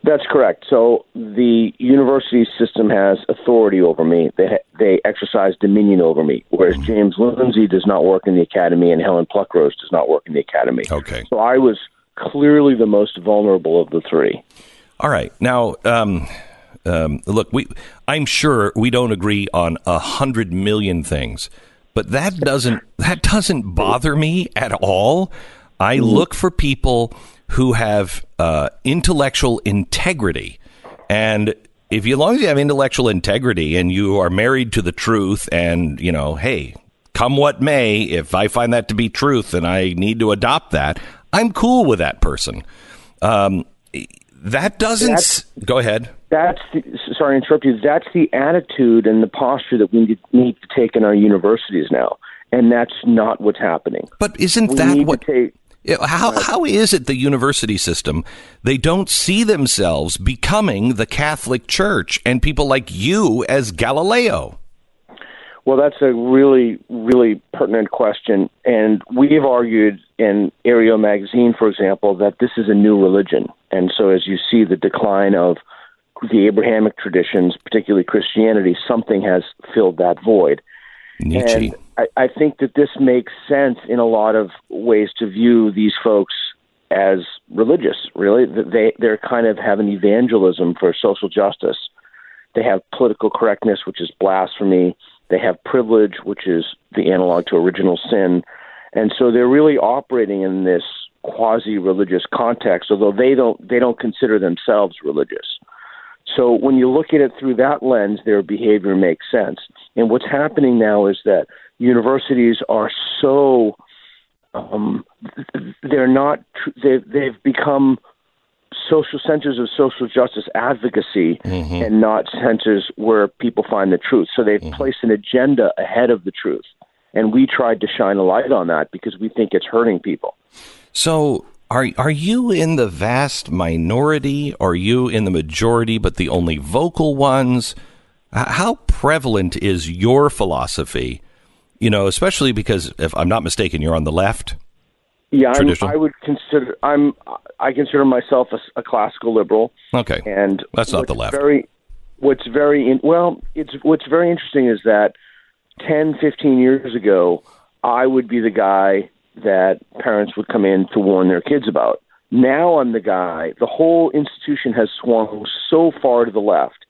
That's correct. So the university system has authority over me. They they exercise dominion over me. Whereas mm-hmm. James Lindsay does not work in the academy, and Helen Pluckrose does not work in the academy. Okay. So I was clearly the most vulnerable of the three. All right. Now, um, um, look, we I'm sure we don't agree on a hundred million things, but that doesn't that doesn't bother me at all. I look for people who have uh, intellectual integrity, and if you, as long as you have intellectual integrity and you are married to the truth, and you know, hey, come what may, if I find that to be truth and I need to adopt that, I'm cool with that person. Um, that doesn't. That's- go ahead. That's the, sorry to interrupt you. That's the attitude and the posture that we need, to take in our universities now, and that's not what's happening. But isn't We that what? take- How how is it the university system they don't see themselves becoming the Catholic Church and people like you as Galileo? Well, that's a really, really pertinent question. And we have argued in Areo magazine, for example, that this is a new religion. And so as you see the decline of the Abrahamic traditions, particularly Christianity, something has filled that void. Nietzsche. And I, I think that this makes sense in a lot of ways to view these folks as religious, really. They, they're kind of have an evangelism for social justice. They have political correctness, which is blasphemy. They have privilege, which is the analog to original sin. And so they're really operating in this quasi religious context, although they don't they don't consider themselves religious. So when you look at it through that lens, their behavior makes sense. And what's happening now is that universities are so um, they're not they've they've become social centers of social justice advocacy mm-hmm. and not centers where people find the truth. So they've mm-hmm. placed an agenda ahead of the truth. And we tried to shine a light on that because we think it's hurting people. So are are you in the vast minority? Are you in the majority, but the only vocal ones? How prevalent is your philosophy? You know, especially because if I'm not mistaken, you're on the left. Yeah, I'm, I would consider I'm I consider myself a, a classical liberal. Okay, and That's not the left. Very, what's very in, well, it's what's very interesting is that 10, 15 years ago, I would be the guy that parents would come in to warn their kids about. Now I'm the guy. The whole institution has swung so far to the left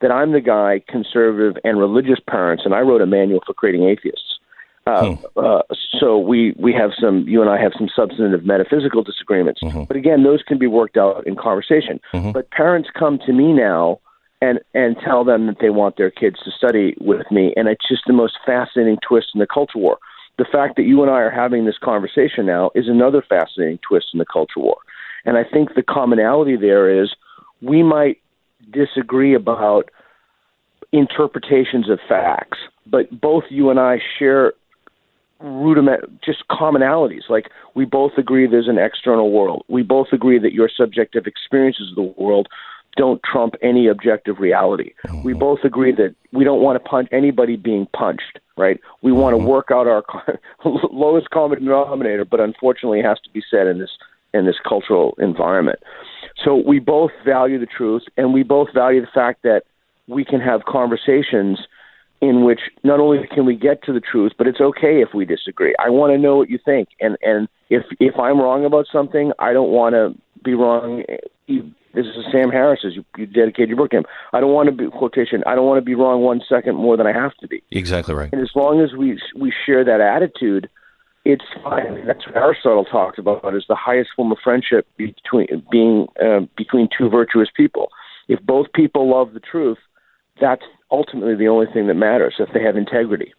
that I'm the guy, conservative and religious parents, and I wrote a manual for creating atheists. Uh, uh, so we we have some. You and I have some substantive metaphysical disagreements, but again, those can be worked out in conversation. But parents come to me now and and tell them that they want their kids to study with me, and it's just the most fascinating twist in the culture war. The fact that you and I are having this conversation now is another fascinating twist in the culture war, and I think the commonality there is we might disagree about interpretations of facts, but both you and I share rudiment just commonalities. Like we both agree there's an external world. We both agree that your subjective experiences of the world don't trump any objective reality. Oh. We both agree that we don't want to punch anybody being punched right? We want to mm-hmm. work out our lowest common denominator but unfortunately it has to be said in this in this cultural environment. So we both value the truth and we both value the fact that we can have conversations in which not only can we get to the truth, but it's okay if we disagree. I want to know what you think, and and if if I'm wrong about something, I don't want to be wrong. This is Sam Harris, as you, you dedicated your book to him. I don't want to be quotation. I don't want to be wrong one second more than I have to be. Exactly right. And as long as we we share that attitude, it's fine. That's what Aristotle talked about is the highest form of friendship between being uh, between two virtuous people. If both people love the truth, that's ultimately the only thing that matters. If they have integrity.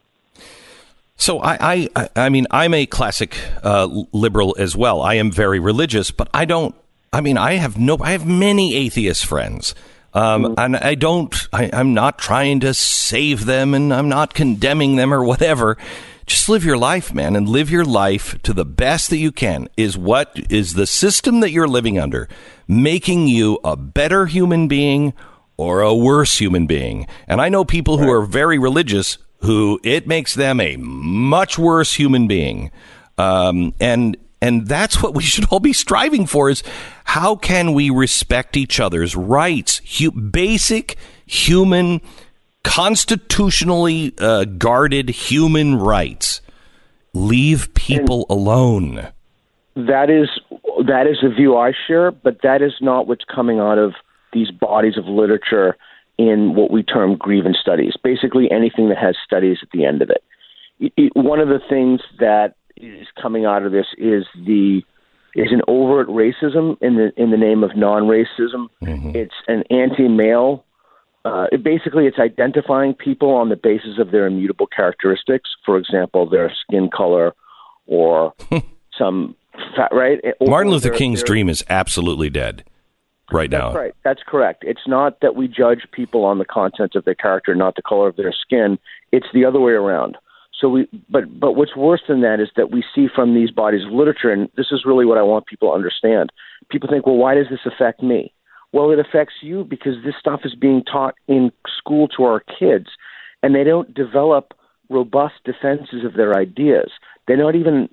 So I, I, I mean, I'm a classic uh, liberal as well. I am very religious, but I don't, I mean, I have no, I have many atheist friends. Um, and I don't, I, I'm not trying to save them and I'm not condemning them or whatever. Just live your life, man, and live your life to the best that you can. Is what is the system that you're living under making you a better human being or a worse human being? And I know people who are very religious who it makes them a much worse human being. Um, and and that's what we should all be striving for is how can we respect each other's rights hu- basic human constitutionally uh, guarded human rights leave people alone That is that is a view I share, but that is not what's coming out of these bodies of literature in what we term grievance studies. Basically, anything that has studies at the end of it. It- it- one of the things that is coming out of this is the is an overt racism in the in the name of non-racism. It's an anti-male. Uh, it basically, it's identifying people on the basis of their immutable characteristics. For example, their skin color or some fat, right? Martin luther their- king's their- dream is absolutely dead right now That's right. That's correct. It's not that we judge people on the content of their character, not the color of their skin. It's the other way around. So we, but but what's worse than that is that we see from these bodies of literature, and this is really what I want people to understand. People think, well, why does this affect me? Well, it affects you because this stuff is being taught in school to our kids, and they don't develop robust defenses of their ideas. They're not even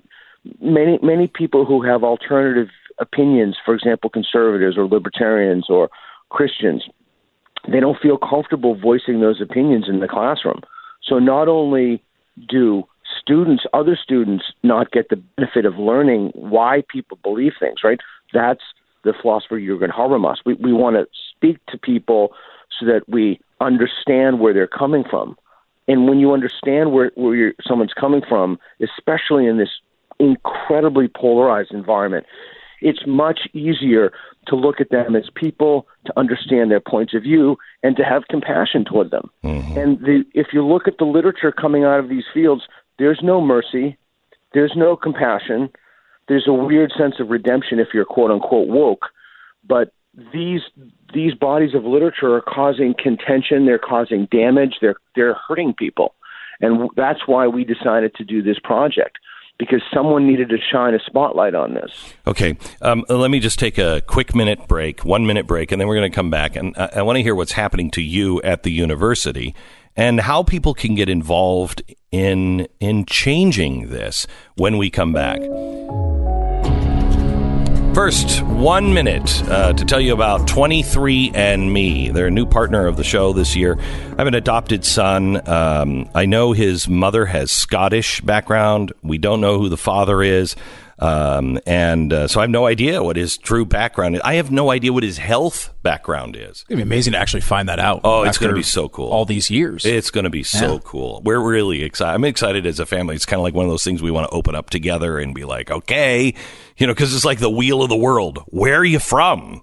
many many people who have alternative opinions, for example, conservatives or libertarians or Christians, they don't feel comfortable voicing those opinions in the classroom. So not only do students, other students, not get the benefit of learning why people believe things, right? That's the philosopher Jürgen Habermas. We, we want to speak to people so that we understand where they're coming from. And when you understand where, where someone's coming from, especially in this incredibly polarized environment, it's much easier to look at them as people, to understand their points of view, and to have compassion toward them. Mm-hmm. And the, if you look at the literature coming out of these fields, there's no mercy, there's no compassion, there's a weird sense of redemption if you're quote unquote woke, but these these bodies of literature are causing contention, they're causing damage, they're they're hurting people. And that's why we decided to do this project because someone needed to shine a spotlight on this. Okay, um, let me just take a quick minute break, one minute break, and then we're going to come back. And I, I want to hear what's happening to you at the university and how people can get involved in in changing this when we come back. First, one minute uh, to tell you about 23andMe. They're a new partner of the show this year. I have an adopted son. Um, I know his mother has Scottish background. We don't know who the father is. Um, and uh, so I have no idea what his true background is. I have no idea what his health background is. It's gonna be amazing to actually find that out. Oh, it's going to be so cool. All these years. It's going to be so Yeah. cool. We're really excited. I'm excited as a family. It's kind of like one of those things we want to open up together and be like, okay, you know, because it's like the wheel of the world. Where are you from?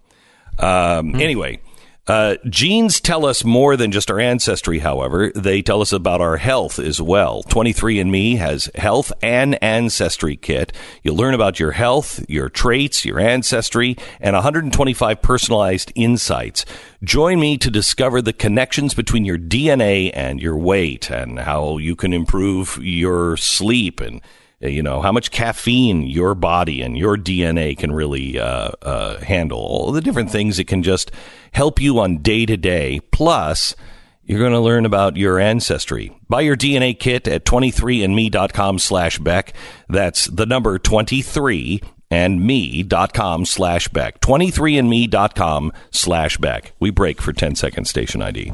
Um, Anyway, uh, genes tell us more than just our ancestry, however. They tell us about our health as well. 23andMe has health and ancestry kit. You'll learn about your health, your traits, your ancestry, and 125 personalized insights. Join me to discover the connections between your DNA and your weight and how you can improve your sleep and you know how much caffeine your body and your DNA can really uh, uh, handle. All the different things it can just help you on day to day. Plus, you're going to learn about your ancestry. Buy your DNA kit at 23andme.com slash Beck. That's the number 23 and me.com slash Beck. 23andme.com slash Beck. We break for 10 seconds station ID.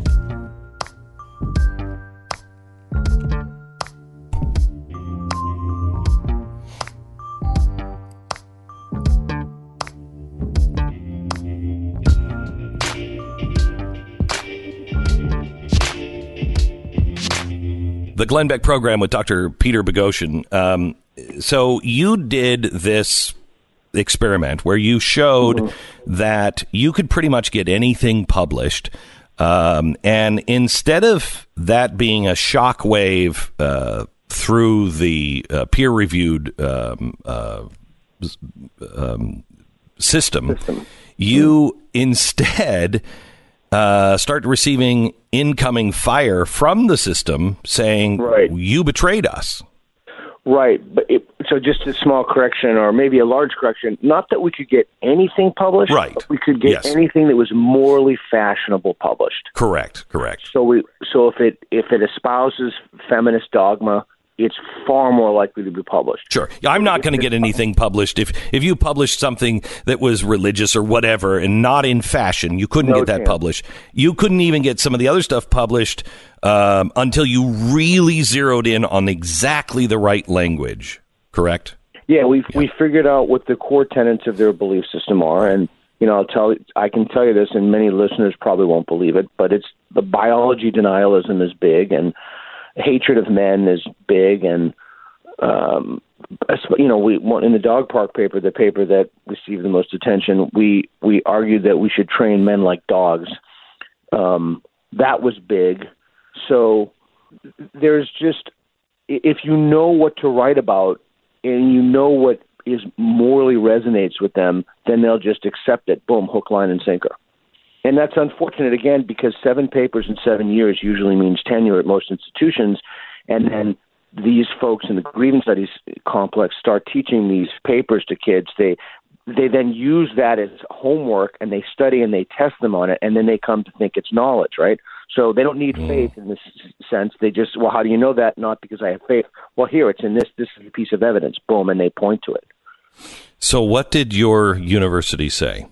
The Glenn Beck program with Dr. Peter Boghossian. Um, so you did this experiment where you showed that you could pretty much get anything published. Um, and instead of that being a shockwave uh, through the uh, peer reviewed um, uh, um, system, you instead uh, start receiving incoming fire from the system saying, right. "You betrayed us." Right, but it, so just a small correction, or maybe a large correction. Not that we could get anything published, Right. But we could get Yes. anything that was morally fashionable published. Correct. Correct. So we, so if it if it espouses feminist dogma, it's far more likely to be published. Sure. I'm not going to get anything published if if you published something that was religious or whatever and not in fashion. You couldn't No get that chance. published. You couldn't even get some of the other stuff published um, until you really zeroed in on exactly the right language. Correct. Yeah, we we figured out what the core tenets of their belief system are, and you know, I'll tell I can tell you this, and many listeners probably won't believe it, but it's the biology denialism is big, and hatred of men is big, and um, you know, we in the dog park paper, the paper that received the most attention, we we argued that we should train men like dogs. Um, that was big. So there's just if you know what to write about and you know what is morally resonates with them, then they'll just accept it. Boom, hook, line, and sinker. And that's unfortunate again because seven papers in seven years usually means tenure at most institutions, and then these folks in the grievance studies complex start teaching these papers to kids. They they then use that as homework and they study and they test them on it and then they come to think it's knowledge, right? So they don't need mm. faith in this sense. They just, well, how do you know that? Not because I have faith. Well, here it's in this. This is a piece of evidence. Boom, and they point to it. So, what did your university say?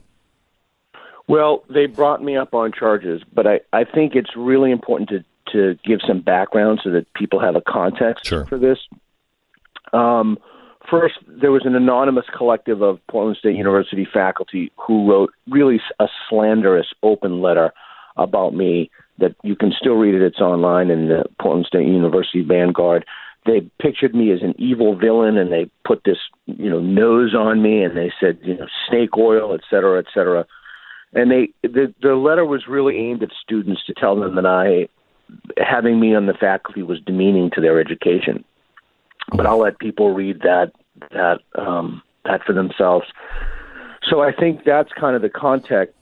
Well, they brought me up on charges, but I, I think it's really important to, to give some background so that people have a context for this. Um, first, there was an anonymous collective of Portland State University faculty who wrote really a slanderous open letter about me that you can still read it. It's online in the Portland State University Vanguard. They pictured me as an evil villain, and they put this, you know, nose on me, and they said, you know, snake oil, et cetera, et cetera. And they, the, the letter was really aimed at students to tell them that I, having me on the faculty was demeaning to their education. But I'll let people read that that um, that for themselves. So I think that's kind of the context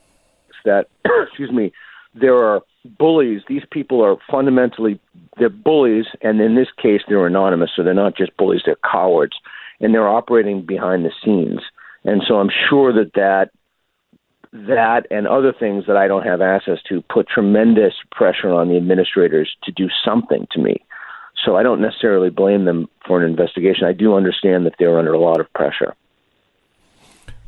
that, excuse me, there are bullies. These people are fundamentally they're bullies, and in this case, they're anonymous, so they're not just bullies; they're cowards, and they're operating behind the scenes. And so I'm sure that that that and other things that I don't have access to put tremendous pressure on the administrators to do something to me. So I don't necessarily blame them for an investigation. I do understand that they're under a lot of pressure.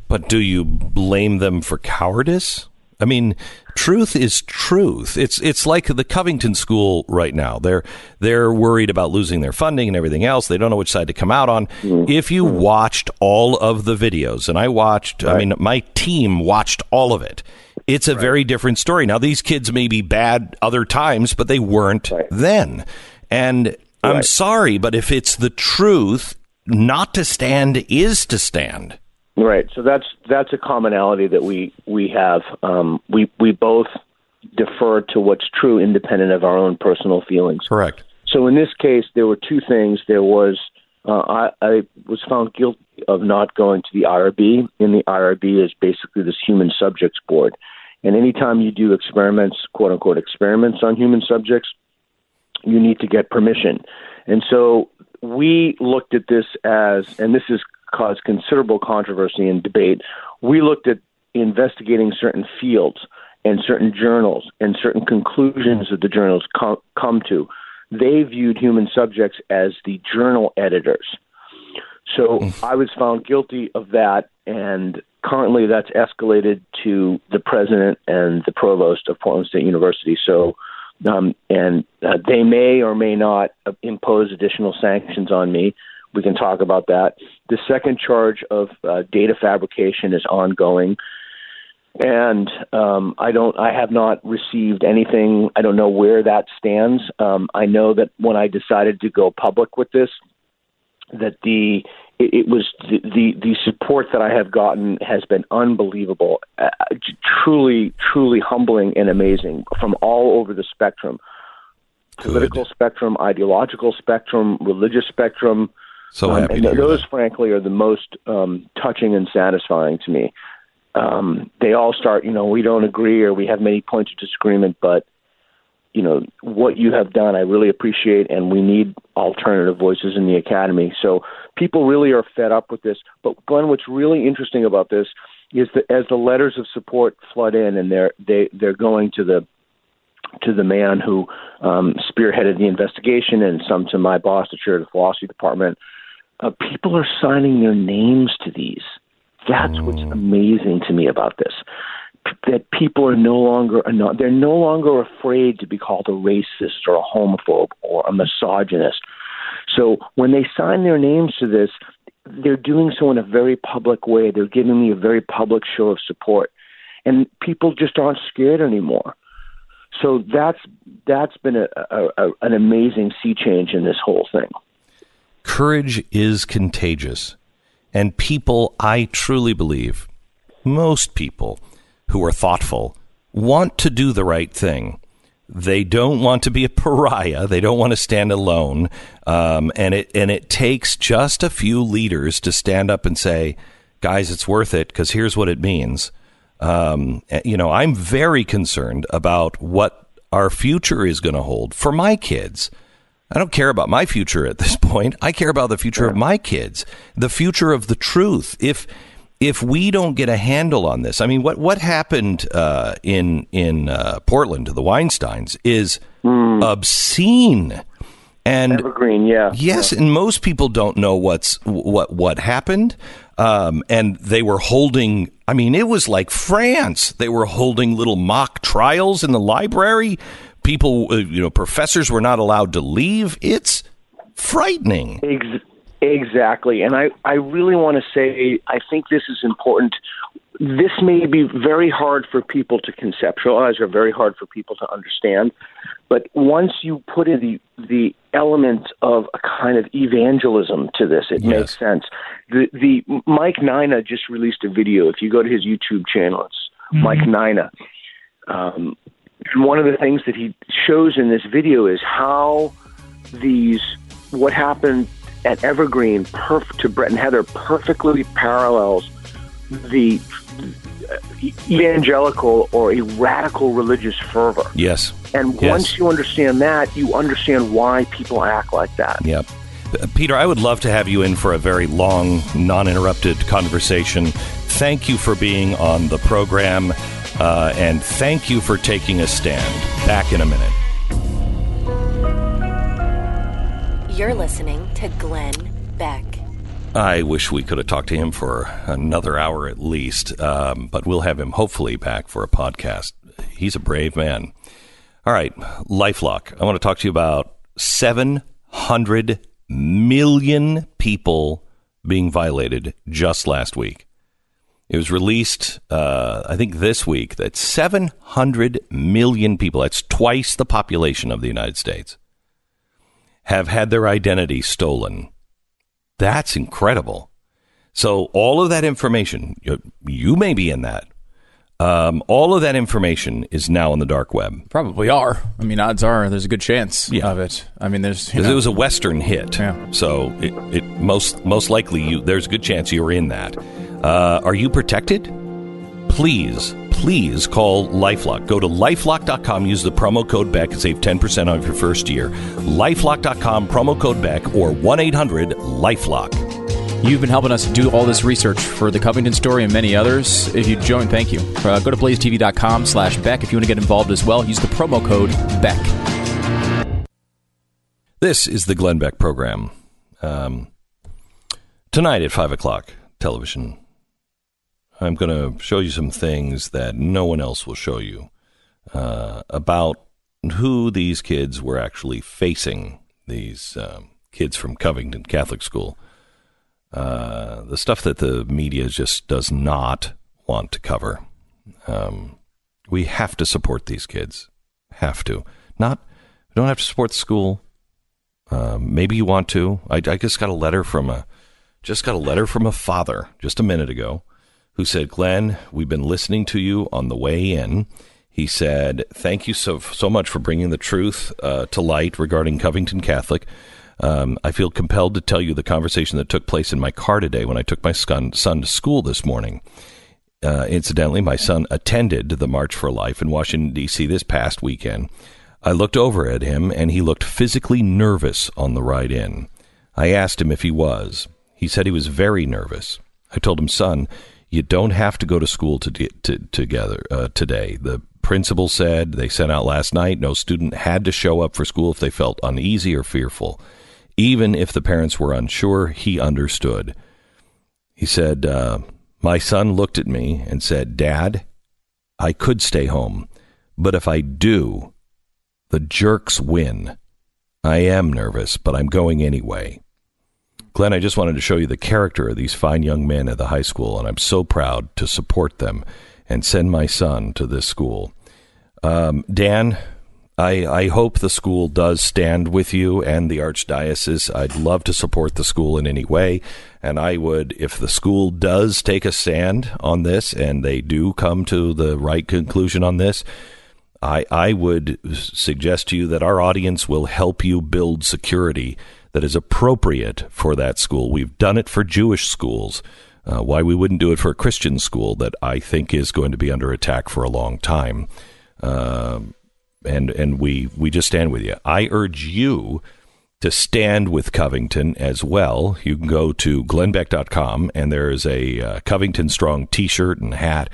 But do you blame them for cowardice? I mean, truth is truth. It's it's like the Covington School right now. They're they're worried about losing their funding and everything else. They don't know which side to come out on. Mm-hmm. If you watched all of the videos, and I watched, I mean, my team watched all of it. It's a very different story. Now, these kids may be bad other times, but they weren't then. And I'm sorry, but if it's the truth, not to stand is to stand. Right. So that's that's a commonality that we we have. Um, we we both defer to what's true, independent of our own personal feelings. Correct. So in this case, there were two things. There was uh, I, I was found guilty of not going to the IRB, and the IRB is basically this human subjects board. And anytime you do experiments, quote unquote experiments on human subjects, you need to get permission. And so we looked at this as, and this has caused considerable controversy and debate. We looked at investigating certain fields and certain journals and certain conclusions that the journals com- come to. They viewed human subjects as the journal editors. So I was found guilty of that, and currently that's escalated to the president and the provost of Portland State University. So, um, and uh, they may or may not impose additional sanctions on me. We can talk about that. The second charge of uh, data fabrication is ongoing, and um, I don't. I have not received anything. I don't know where that stands. Um, I know that when I decided to go public with this, that the it, it was the, the the support that I have gotten has been unbelievable, uh, truly truly humbling and amazing from all over the spectrum, political spectrum, ideological spectrum, religious spectrum. So Um, happy and to hear those, frankly, are the most um, touching and satisfying to me. um, they all start, you know, we don't agree or we have many points of disagreement, but you know what you have done, I really appreciate, and we need alternative voices in the academy. So people really are fed up with this. But Glenn, what's really interesting about this is that as the letters of support flood in, and they're they they're going to the to the man who um, spearheaded the investigation, and some to my boss, the chair of the philosophy department. Uh, people are signing their names to these. That's what's amazing to me about this. P- That people are no longer they're no longer afraid to be called a racist or a homophobe or a misogynist. So when they sign their names to this, they're doing so in a very public way. They're giving me a very public show of support, and people just aren't scared anymore. So that's that's been a, a, a an amazing sea change in this whole thing. Courage is contagious. And people, I truly believe, most people who are thoughtful want to do the right thing. They don't want to be a pariah. They don't want to stand alone. Um, and it and it takes just a few leaders to stand up and say, "Guys, it's worth it." Because here's what it means. Um, eh, you know, I'm very concerned about what our future is going to hold for my kids. I don't care about my future at this point. I care about the future of my kids, the future of the truth. If if we don't get a handle on this, I mean, what what happened uh, in in uh, Portland to the Weinstein's is obscene. And Evergreen, yeah, yes, and most people don't know what's what what happened. Um, and they were holding. I mean, it was like France. They were holding little mock trials in the library. People, uh, you know, professors were not allowed to leave. It's frightening. Ex- exactly. And I, I really want to say, I think this is important. This may be very hard for people to conceptualize or very hard for people to understand. But once you put in the, the element of a kind of evangelism to this, it makes sense. The, the Mike Nayna just released a video. If you go to his YouTube channel, it's Mike Nayna. Um, and one of the things that he shows in this video is how these what happened at Evergreen perf- to Brett and Heather perfectly parallels the evangelical or a radical religious fervor. Yes. And Yes. once you understand that, you understand why people act like that. Yep. Uh, Peter, I would love to have you in for a very long, non interrupted conversation. Thank you for being on the program, uh, and thank you for taking a stand. Back in a minute. You're listening to Glenn Beck. I wish we could have talked to him for another hour at least, um, but we'll have him hopefully back for a podcast. He's a brave man. All right, Lifelock. I want to talk to you about 700 million people being violated just last week. It was released, uh, I think, this week that 700 million people, that's twice the population of the United States, have had their identity stolen. That's incredible. So, all of that information, you, you may be in that. Um, all of that information is now on the dark web. Probably are. I mean, odds are there's a good chance of it. I mean, there's Because it was a Western hit, yeah. so it, it most most likely you there's a good chance you were in that. Uh, are you protected? Please, please call LifeLock. Go to lifelock.com. Use the promo code Beck and save ten percent off your first year. LifeLock.com promo code Beck or one eight hundred LifeLock. You've been helping us do all this research for the Covington story and many others. If you join, thank you. Uh, go to blazetv.com slash Beck if you want to get involved as well. Use the promo code Beck. This is the Glenn Beck program. Um, tonight at 5 o'clock, television, I'm going to show you some things that no one else will show you uh, about who these kids were actually facing, these um, kids from Covington Catholic School. Uh, the stuff that the media just does not want to cover. Um, we have to support these kids. Have to. Not, we don't have to support the school. Um, maybe you want to. I, I just got a letter from a just got a letter from a father just a minute ago who said, "Glenn, we've been listening to you on the way in." He said, "Thank you so so much for bringing the truth uh, to light regarding Covington Catholic." Um, I feel compelled to tell you the conversation that took place in my car today when I took my son, son to school this morning. Uh, incidentally, my son attended the March for Life in Washington, D.C. this past weekend. I looked over at him, and he looked physically nervous on the ride in. I asked him if he was. He said he was very nervous. I told him, son, you don't have to go to school to, to, together uh, today. The principal said they sent out last night no student had to show up for school if they felt uneasy or fearful. Even if the parents were unsure, he understood. He said, uh, My son looked at me and said, Dad, I could stay home, but if I do, the jerks win. I am nervous, but I'm going anyway. Glenn, I just wanted to show you the character of these fine young men at the high school, and I'm so proud to support them and send my son to this school. Um, Dan, I, I hope the school does stand with you and the Archdiocese. I'd love to support the school in any way. And I would, if the school does take a stand on this and they do come to the right conclusion on this, I, I would suggest to you that our audience will help you build security that is appropriate for that school. We've done it for Jewish schools. Uh, why we wouldn't do it for a Christian school that I think is going to be under attack for a long time. Um, and and we we just stand with you. I urge you to stand with Covington as well. You can go to glennbeck.com and there is a uh, Covington Strong T-shirt and hat,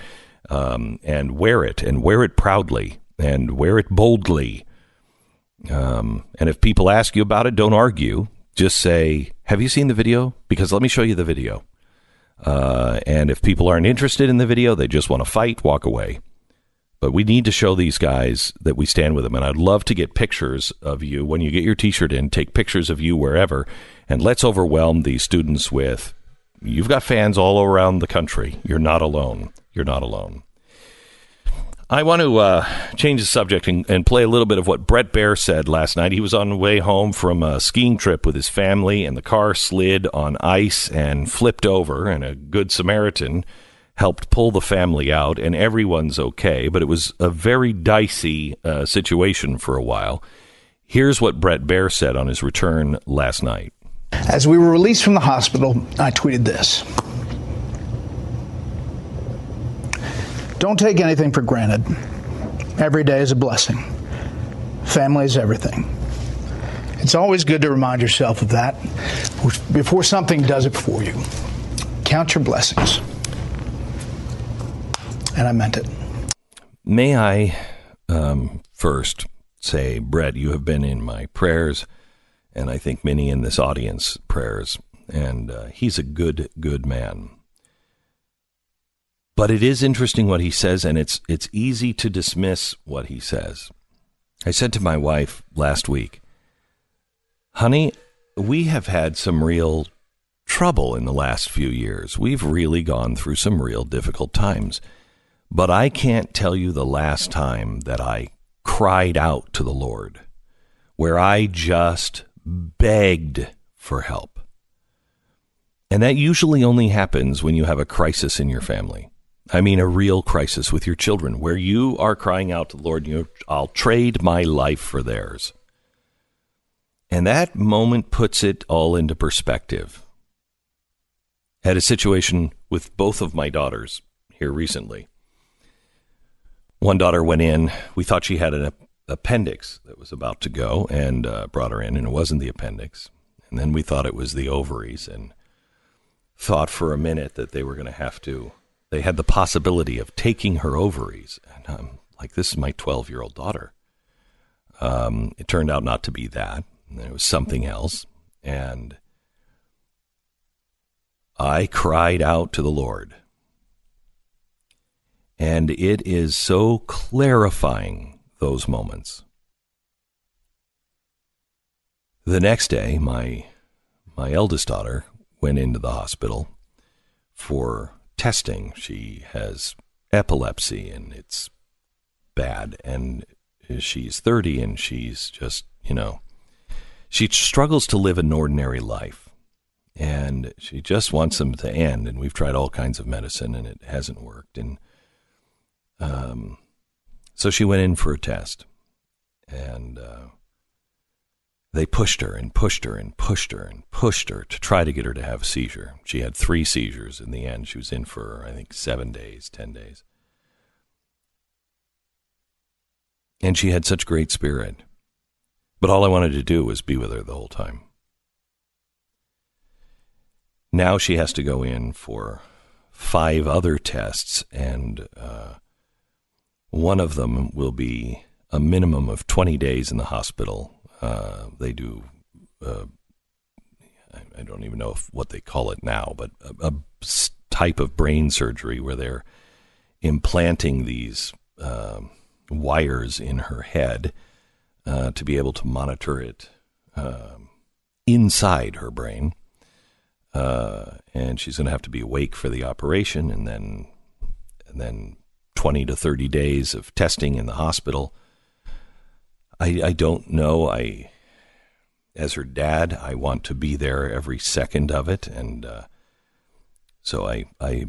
um, and wear it and wear it proudly and wear it boldly. Um, and if people ask you about it, don't argue. Just say, "Have you seen the video?" Because let me show you the video. Uh, and if people aren't interested in the video, they just want to fight, walk away. But we need to show these guys that we stand with them. And I'd love to get pictures of you when you get your t shirt in, take pictures of you wherever. And let's overwhelm these students with you've got fans all around the country. You're not alone. You're not alone. I want to uh, change the subject and, and, play a little bit of what Bret Baier said last night. He was on the way home from a skiing trip with his family, and the car slid on ice and flipped over, and a good Samaritan helped pull the family out, and everyone's okay. But it was a very dicey uh, situation for a while. Here's what Bret Baier said on his return last night. As we were released from the hospital, I tweeted this. Don't take anything for granted. Every day is a blessing. Family is everything. It's always good to remind yourself of that before something does it for you. Count your blessings. And I meant it. May I um, first say, Bret, you have been in my prayers, and I think many in this audience prayers. And uh, he's a good, good man. But it is interesting what he says, and it's it's easy to dismiss what he says. I said to my wife last week, "Honey, we have had some real trouble in the last few years. We've really gone through some real difficult times. But I can't tell you the last time that I cried out to the Lord, where I just begged for help. And that usually only happens when you have a crisis in your family. I mean, a real crisis with your children where you are crying out to the Lord, you know, I'll trade my life for theirs. And that moment puts it all into perspective. Had a situation with both of my daughters here recently. One daughter went in. We thought she had an appendix that was about to go and uh, brought her in, and it wasn't the appendix. And then we thought it was the ovaries and thought for a minute that they were going to have to they had the possibility of taking her ovaries. And I'm like, this is my 12 year old daughter. Um, it turned out not to be that. It was something else. And I cried out to the Lord. And it is so clarifying, those moments. The next day, my, my eldest daughter went into the hospital for testing. She has epilepsy and it's bad. And she's 30 and she's just, you know, she struggles to live an ordinary life. And she just wants them to end. And we've tried all kinds of medicine and it hasn't worked. And um, so she went in for a test. And uh, they pushed her and pushed her and pushed her and pushed her to try to get her to have a seizure. She had three seizures in the end. She was in for, I think, seven days, 10 days. And she had such great spirit. But all I wanted to do was be with her the whole time. Now she has to go in for five other tests, and uh, one of them will be a minimum of 20 days in the hospital. Uh, they do, uh, I, I don't even know if, what they call it now, but a type of brain surgery where they're implanting these um wires in her head uh, to be able to monitor it um, inside her brain. Uh, and she's going to have to be awake for the operation, and then and then twenty to thirty days of testing in the hospital. I I don't know. I as her dad, I want to be there every second of it, and uh, so I I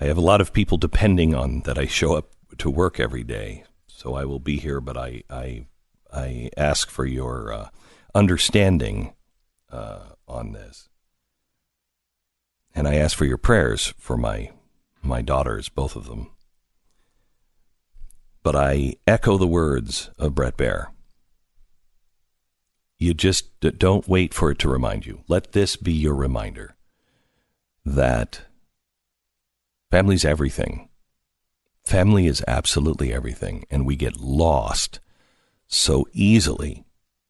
I have a lot of people depending on that I show up to work every day. So I will be here, but I I I ask for your uh, understanding uh, on this, and I ask for your prayers for my my daughters, both of them. But I echo the words of Bret Baier. You just don't wait for it to remind you. Let this be your reminder that family's everything. Family is absolutely everything, and we get lost so easily.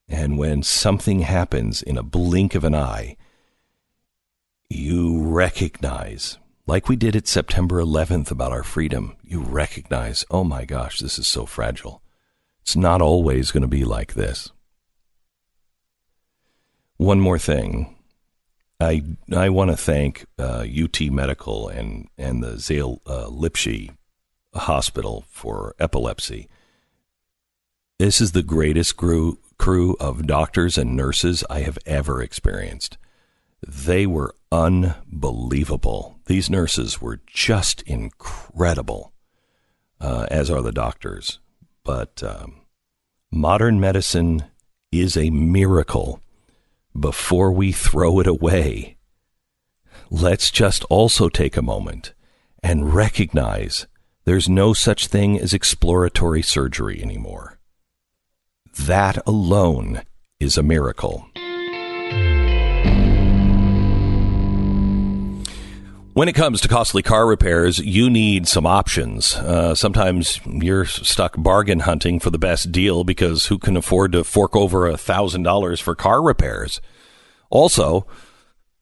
And when something happens in a blink of an eye, you recognize, like we did at September 11th about our freedom, you recognize, oh my gosh, this is so fragile. It's not always going to be like this. One more thing. I, I want to thank uh, UT Medical and, and the Zale uh, Hospital for epilepsy. This is the greatest crew, crew of doctors and nurses I have ever experienced. They were unbelievable. These nurses were just incredible, uh, as are the doctors. But um, modern medicine is a miracle. Before we throw it away, let's just also take a moment and recognize there's no such thing as exploratory surgery anymore. That alone is a miracle. When it comes to costly car repairs, you need some options. Uh, sometimes you're stuck bargain hunting for the best deal because who can afford to fork over a thousand dollars for car repairs? Also,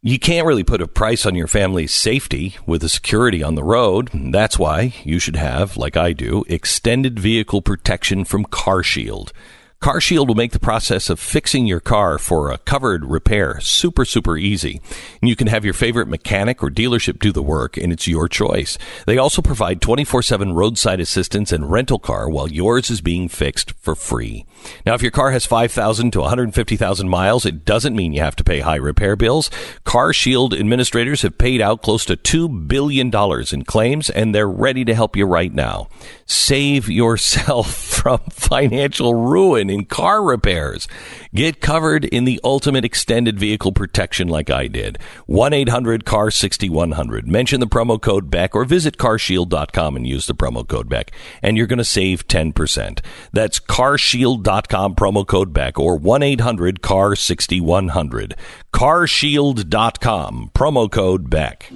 you can't really put a price on your family's safety with the security on the road. That's why you should have, like I do, extended vehicle protection from CarShield. CarShield will make the process of fixing your car for a covered repair super, super easy. And you can have your favorite mechanic or dealership do the work, and it's your choice. They also provide 24 7 roadside assistance and rental car while yours is being fixed for free. Now, if your car has 5,000 to 150,000 miles, it doesn't mean you have to pay high repair bills. CarShield administrators have paid out close to $2 billion in claims, and they're ready to help you right now. Save yourself from financial ruin in car repairs. Get covered in the ultimate extended vehicle protection like I did. 1 800 CAR 6100. Mention the promo code BECK or visit carshield.com and use the promo code BECK, and you're going to save 10%. That's carshield.com, promo code BECK, or 1 800 CAR 6100. Carshield.com, promo code BECK.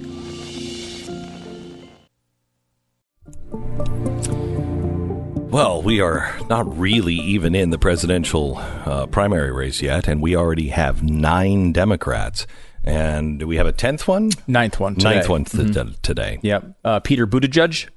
Well, we are not really even in the presidential uh, primary race yet, and we already have nine Democrats. And do we have a tenth one? Ninth one. Today. Ninth one th- Mhm. today. Yep. Uh, Peter Buttigieg.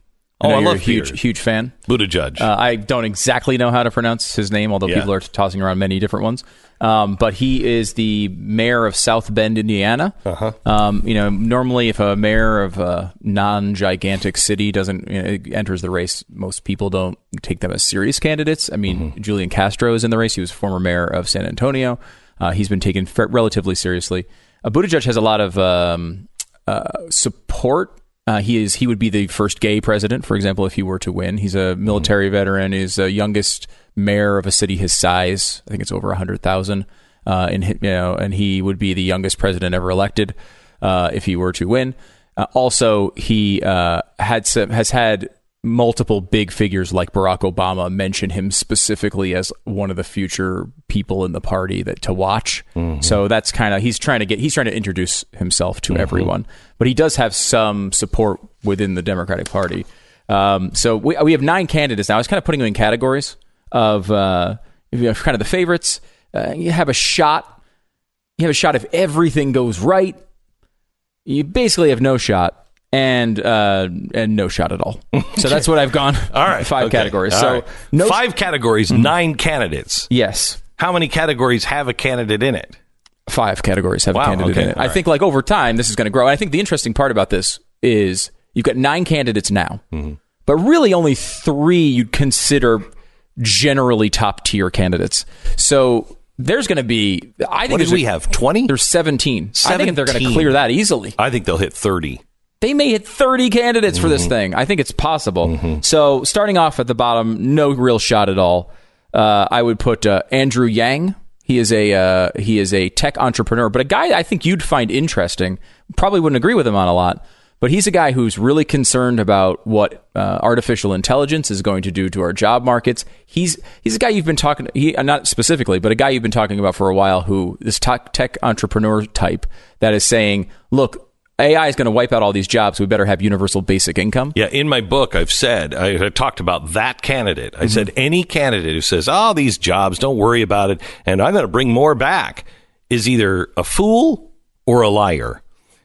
Oh, I love a huge, huge fan. Buttigieg. Uh, I don't exactly know how to pronounce his name, although Yeah. people are tossing around many different ones. Um, but he is the mayor of South Bend, Indiana. Uh-huh. Um, you know, normally if a mayor of a non-gigantic city doesn't you know, enters the race, most people don't take them as serious candidates. I mean, Mm-hmm. Julian Castro is in the race. He was former mayor of San Antonio. Uh, he's been taken f- relatively seriously. Uh, Buttigieg has a lot of um, uh, support. Uh, he is he would be the first gay president, for example, if he were to win. He's a military veteran. He's the youngest mayor of a city his size. I think it's over hundred thousand. Uh, and you know, and he would be the youngest president ever elected uh, if he were to win. Uh, also, he uh, had some, has had multiple big figures like Barack Obama mention him specifically as one of the future people in the party that to watch. So that's kind of he's trying to get he's trying to introduce himself to everyone, but he does have some support within the Democratic Party. Um, so we we have nine candidates now. I was kind of putting them in categories of uh, you have kind of the favorites. Uh, you have a shot. You have a shot if everything goes right. You basically have no shot and uh, and no shot at all. So that's what I've gone. All right, five okay. categories. All so right. no Mm-hmm. five categories, nine candidates. Yes, How many categories have a candidate in it? five categories have Wow, a candidate okay, in it. all I right. think like over time this is going to grow. And I think the interesting part about this is you've got nine candidates now, Mm-hmm. but really only three you'd consider generally top tier candidates. So there's going to be. I think What did we a- have? Twenty? There's 17. I think they're going to clear that easily. I think they'll hit thirty. They may hit 30 candidates for Mm-hmm. this thing. I think it's possible. So, starting off at the bottom, no real shot at all. Uh, I would put uh, Andrew Yang. He is a uh, he is a tech entrepreneur, but a guy I think you'd find interesting. Probably wouldn't agree with him on a lot, but he's a guy who's really concerned about what uh, artificial intelligence is going to do to our job markets. He's he's a guy you've been talking he uh, not specifically, but a guy you've been talking about for a while who this tech, tech entrepreneur type that is saying, look. AI is going to wipe out all these jobs. We better have universal basic income. Yeah, in my book, I've said I, I talked about that candidate. I Mm-hmm. said any candidate who says, "Oh, these jobs, don't worry about it," and I'm going to bring more back, is either a fool or a liar,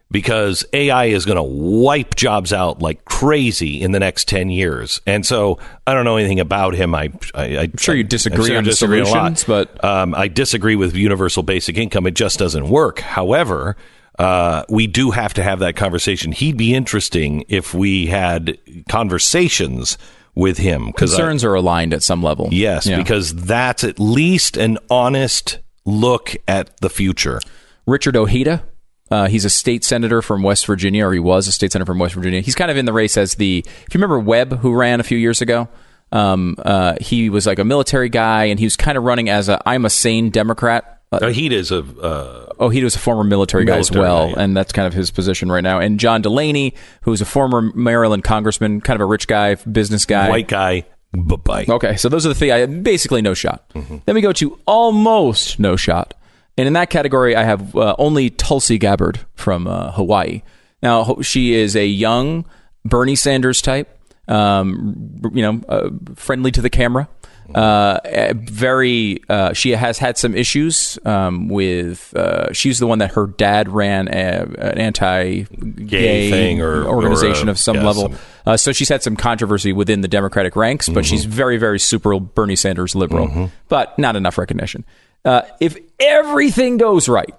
because AI is going to wipe jobs out like crazy in the next ten years. And so I don't know anything about him. I, I, I am sure you disagree on the solutions, a lot. but- um, I disagree with universal basic income. It just doesn't work. However, uh, we do have to have that conversation. He'd be interesting if we had conversations with him. 'cause I- Concerns are aligned at some level. yes, Yeah. because that's at least an honest look at the future. Richard Ojeda. Uh, he's a state senator from West Virginia, or he was a state senator from West Virginia. He's kind of in the race as the. If you remember Webb, who ran a few years ago, um, uh, he was like a military guy, and he was kind of running as a "I'm a sane Democrat." Uh, is a uh, oh, he was a former military, guy as well, guy, yeah. and that's kind of his position right now. And John Delaney, who's a former Maryland congressman, kind of a rich guy, business guy, white guy. Bye. Okay, so those are the three. I basically no shot. Then we go to almost no shot, and in that category, I have uh, only Tulsi Gabbard from uh, Hawaii. Now she is a young Bernie Sanders type, um, you know, uh, friendly to the camera. Uh, eh, very. Uh, she has had some issues um, with. Uh, she's the one that her dad ran a, an anti-gay thing or- organization or, uh, of some yeah, level. some- Uh, so she's had some controversy within the Democratic ranks, but she's very, very super Bernie Sanders liberal, but not enough recognition. Uh, if everything goes right,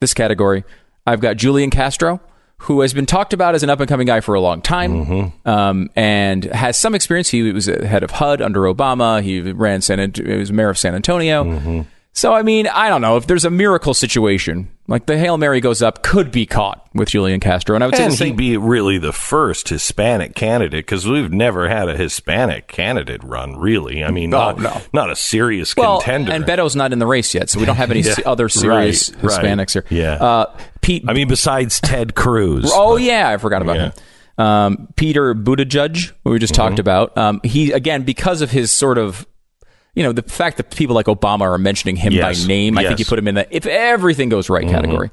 this category, I've got Julian Castro, who has been talked about as an up and coming guy for a long time, um, and has some experience. He was head of HUD under Obama. He ran San. He was mayor of San Antonio. So I mean, I don't know if there's a miracle situation, like the hail mary goes up, could be caught with Julian Castro, and I would say And same. he'd be really the first Hispanic candidate because we've never had a Hispanic candidate run. Really, I mean, No, not, no. not a serious well, contender. and Beto's not in the race yet, so we don't have any Yeah. other serious Right, right. Hispanics here. Yeah. uh, Pete. I mean, besides Ted Cruz. Oh yeah, I forgot about Yeah. him. Um, Peter Buttigieg, who we just talked about. Um, he again because of his sort of. You know the fact that people like Obama are mentioning him Yes. by name. I think you put him in the if everything goes right mm-hmm. category.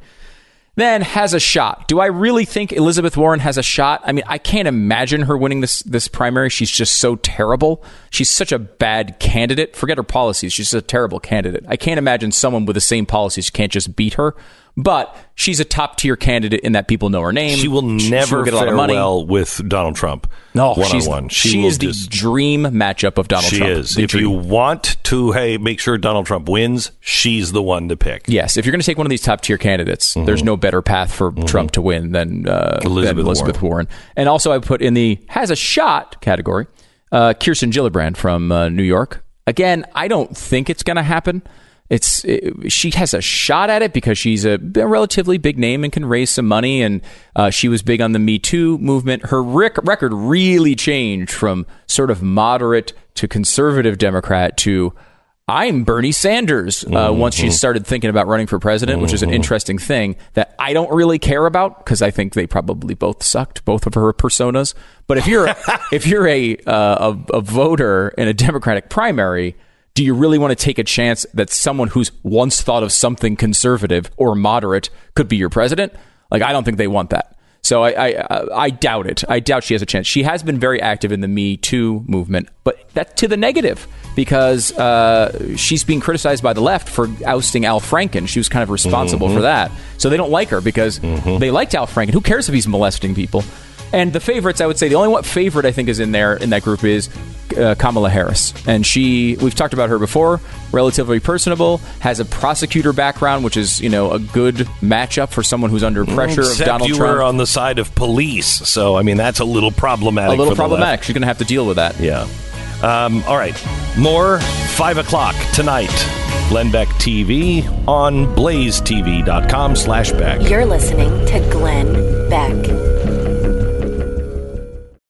Then has a shot. Do I really think Elizabeth Warren has a shot? I mean, I can't imagine her winning this this primary. She's just so terrible. She's such a bad candidate. Forget her policies. She's a terrible candidate. I can't imagine someone with the same policies can't just beat her. But she's a top tier candidate in that people know her name. She will never she will get a lot of money. well with Donald Trump. No, one she's, on one. She, will is the just- dream matchup of Donald she Trump. is. The If you want to, hey, make sure Donald Trump wins. She's the one to pick. Yes, if you're going to take one of these top tier candidates, there's no better path for Trump to win than uh, Elizabeth than Elizabeth Warren. And also, I put in the has a shot category uh, Kirsten Gillibrand from uh, New York. Again, I don't think it's going to happen. It's it, she has a shot at it because she's a, a relatively big name and can raise some money, and uh, she was big on the Me Too movement. Her rec- record really changed from sort of moderate to conservative Democrat to I'm Bernie Sanders. Uh, Once she started thinking about running for president, which is an interesting thing that I don't really care about because I think they probably both sucked, both of her personas. But if you're if you're a, uh, a a voter in a Democratic primary, do you really want to take a chance that someone who's once thought of something conservative or moderate could be your president? Like, I don't think they want that. So I, I, I doubt it. I doubt she has a chance. She has been very active in the Me Too movement, but that's to the negative because uh, she's being criticized by the left for ousting Al Franken. She was kind of responsible Mhm. for that. So they don't like her because they liked Al Franken. Who cares if he's molesting people? And the favorites, I would say, the only one favorite I think is in there in that group is uh, Kamala Harris, and she we've talked about her before. Relatively personable, has a prosecutor background, which is you know a good matchup for someone who's under pressure Except of Donald you Trump. were on the side of police, so I mean that's a little problematic. a little for the problematic. left. She's going to have to deal with that. Yeah. Um, all right. More five o'clock tonight. Glenn Beck TV on blazetv.com slash Beck. You're listening to Glenn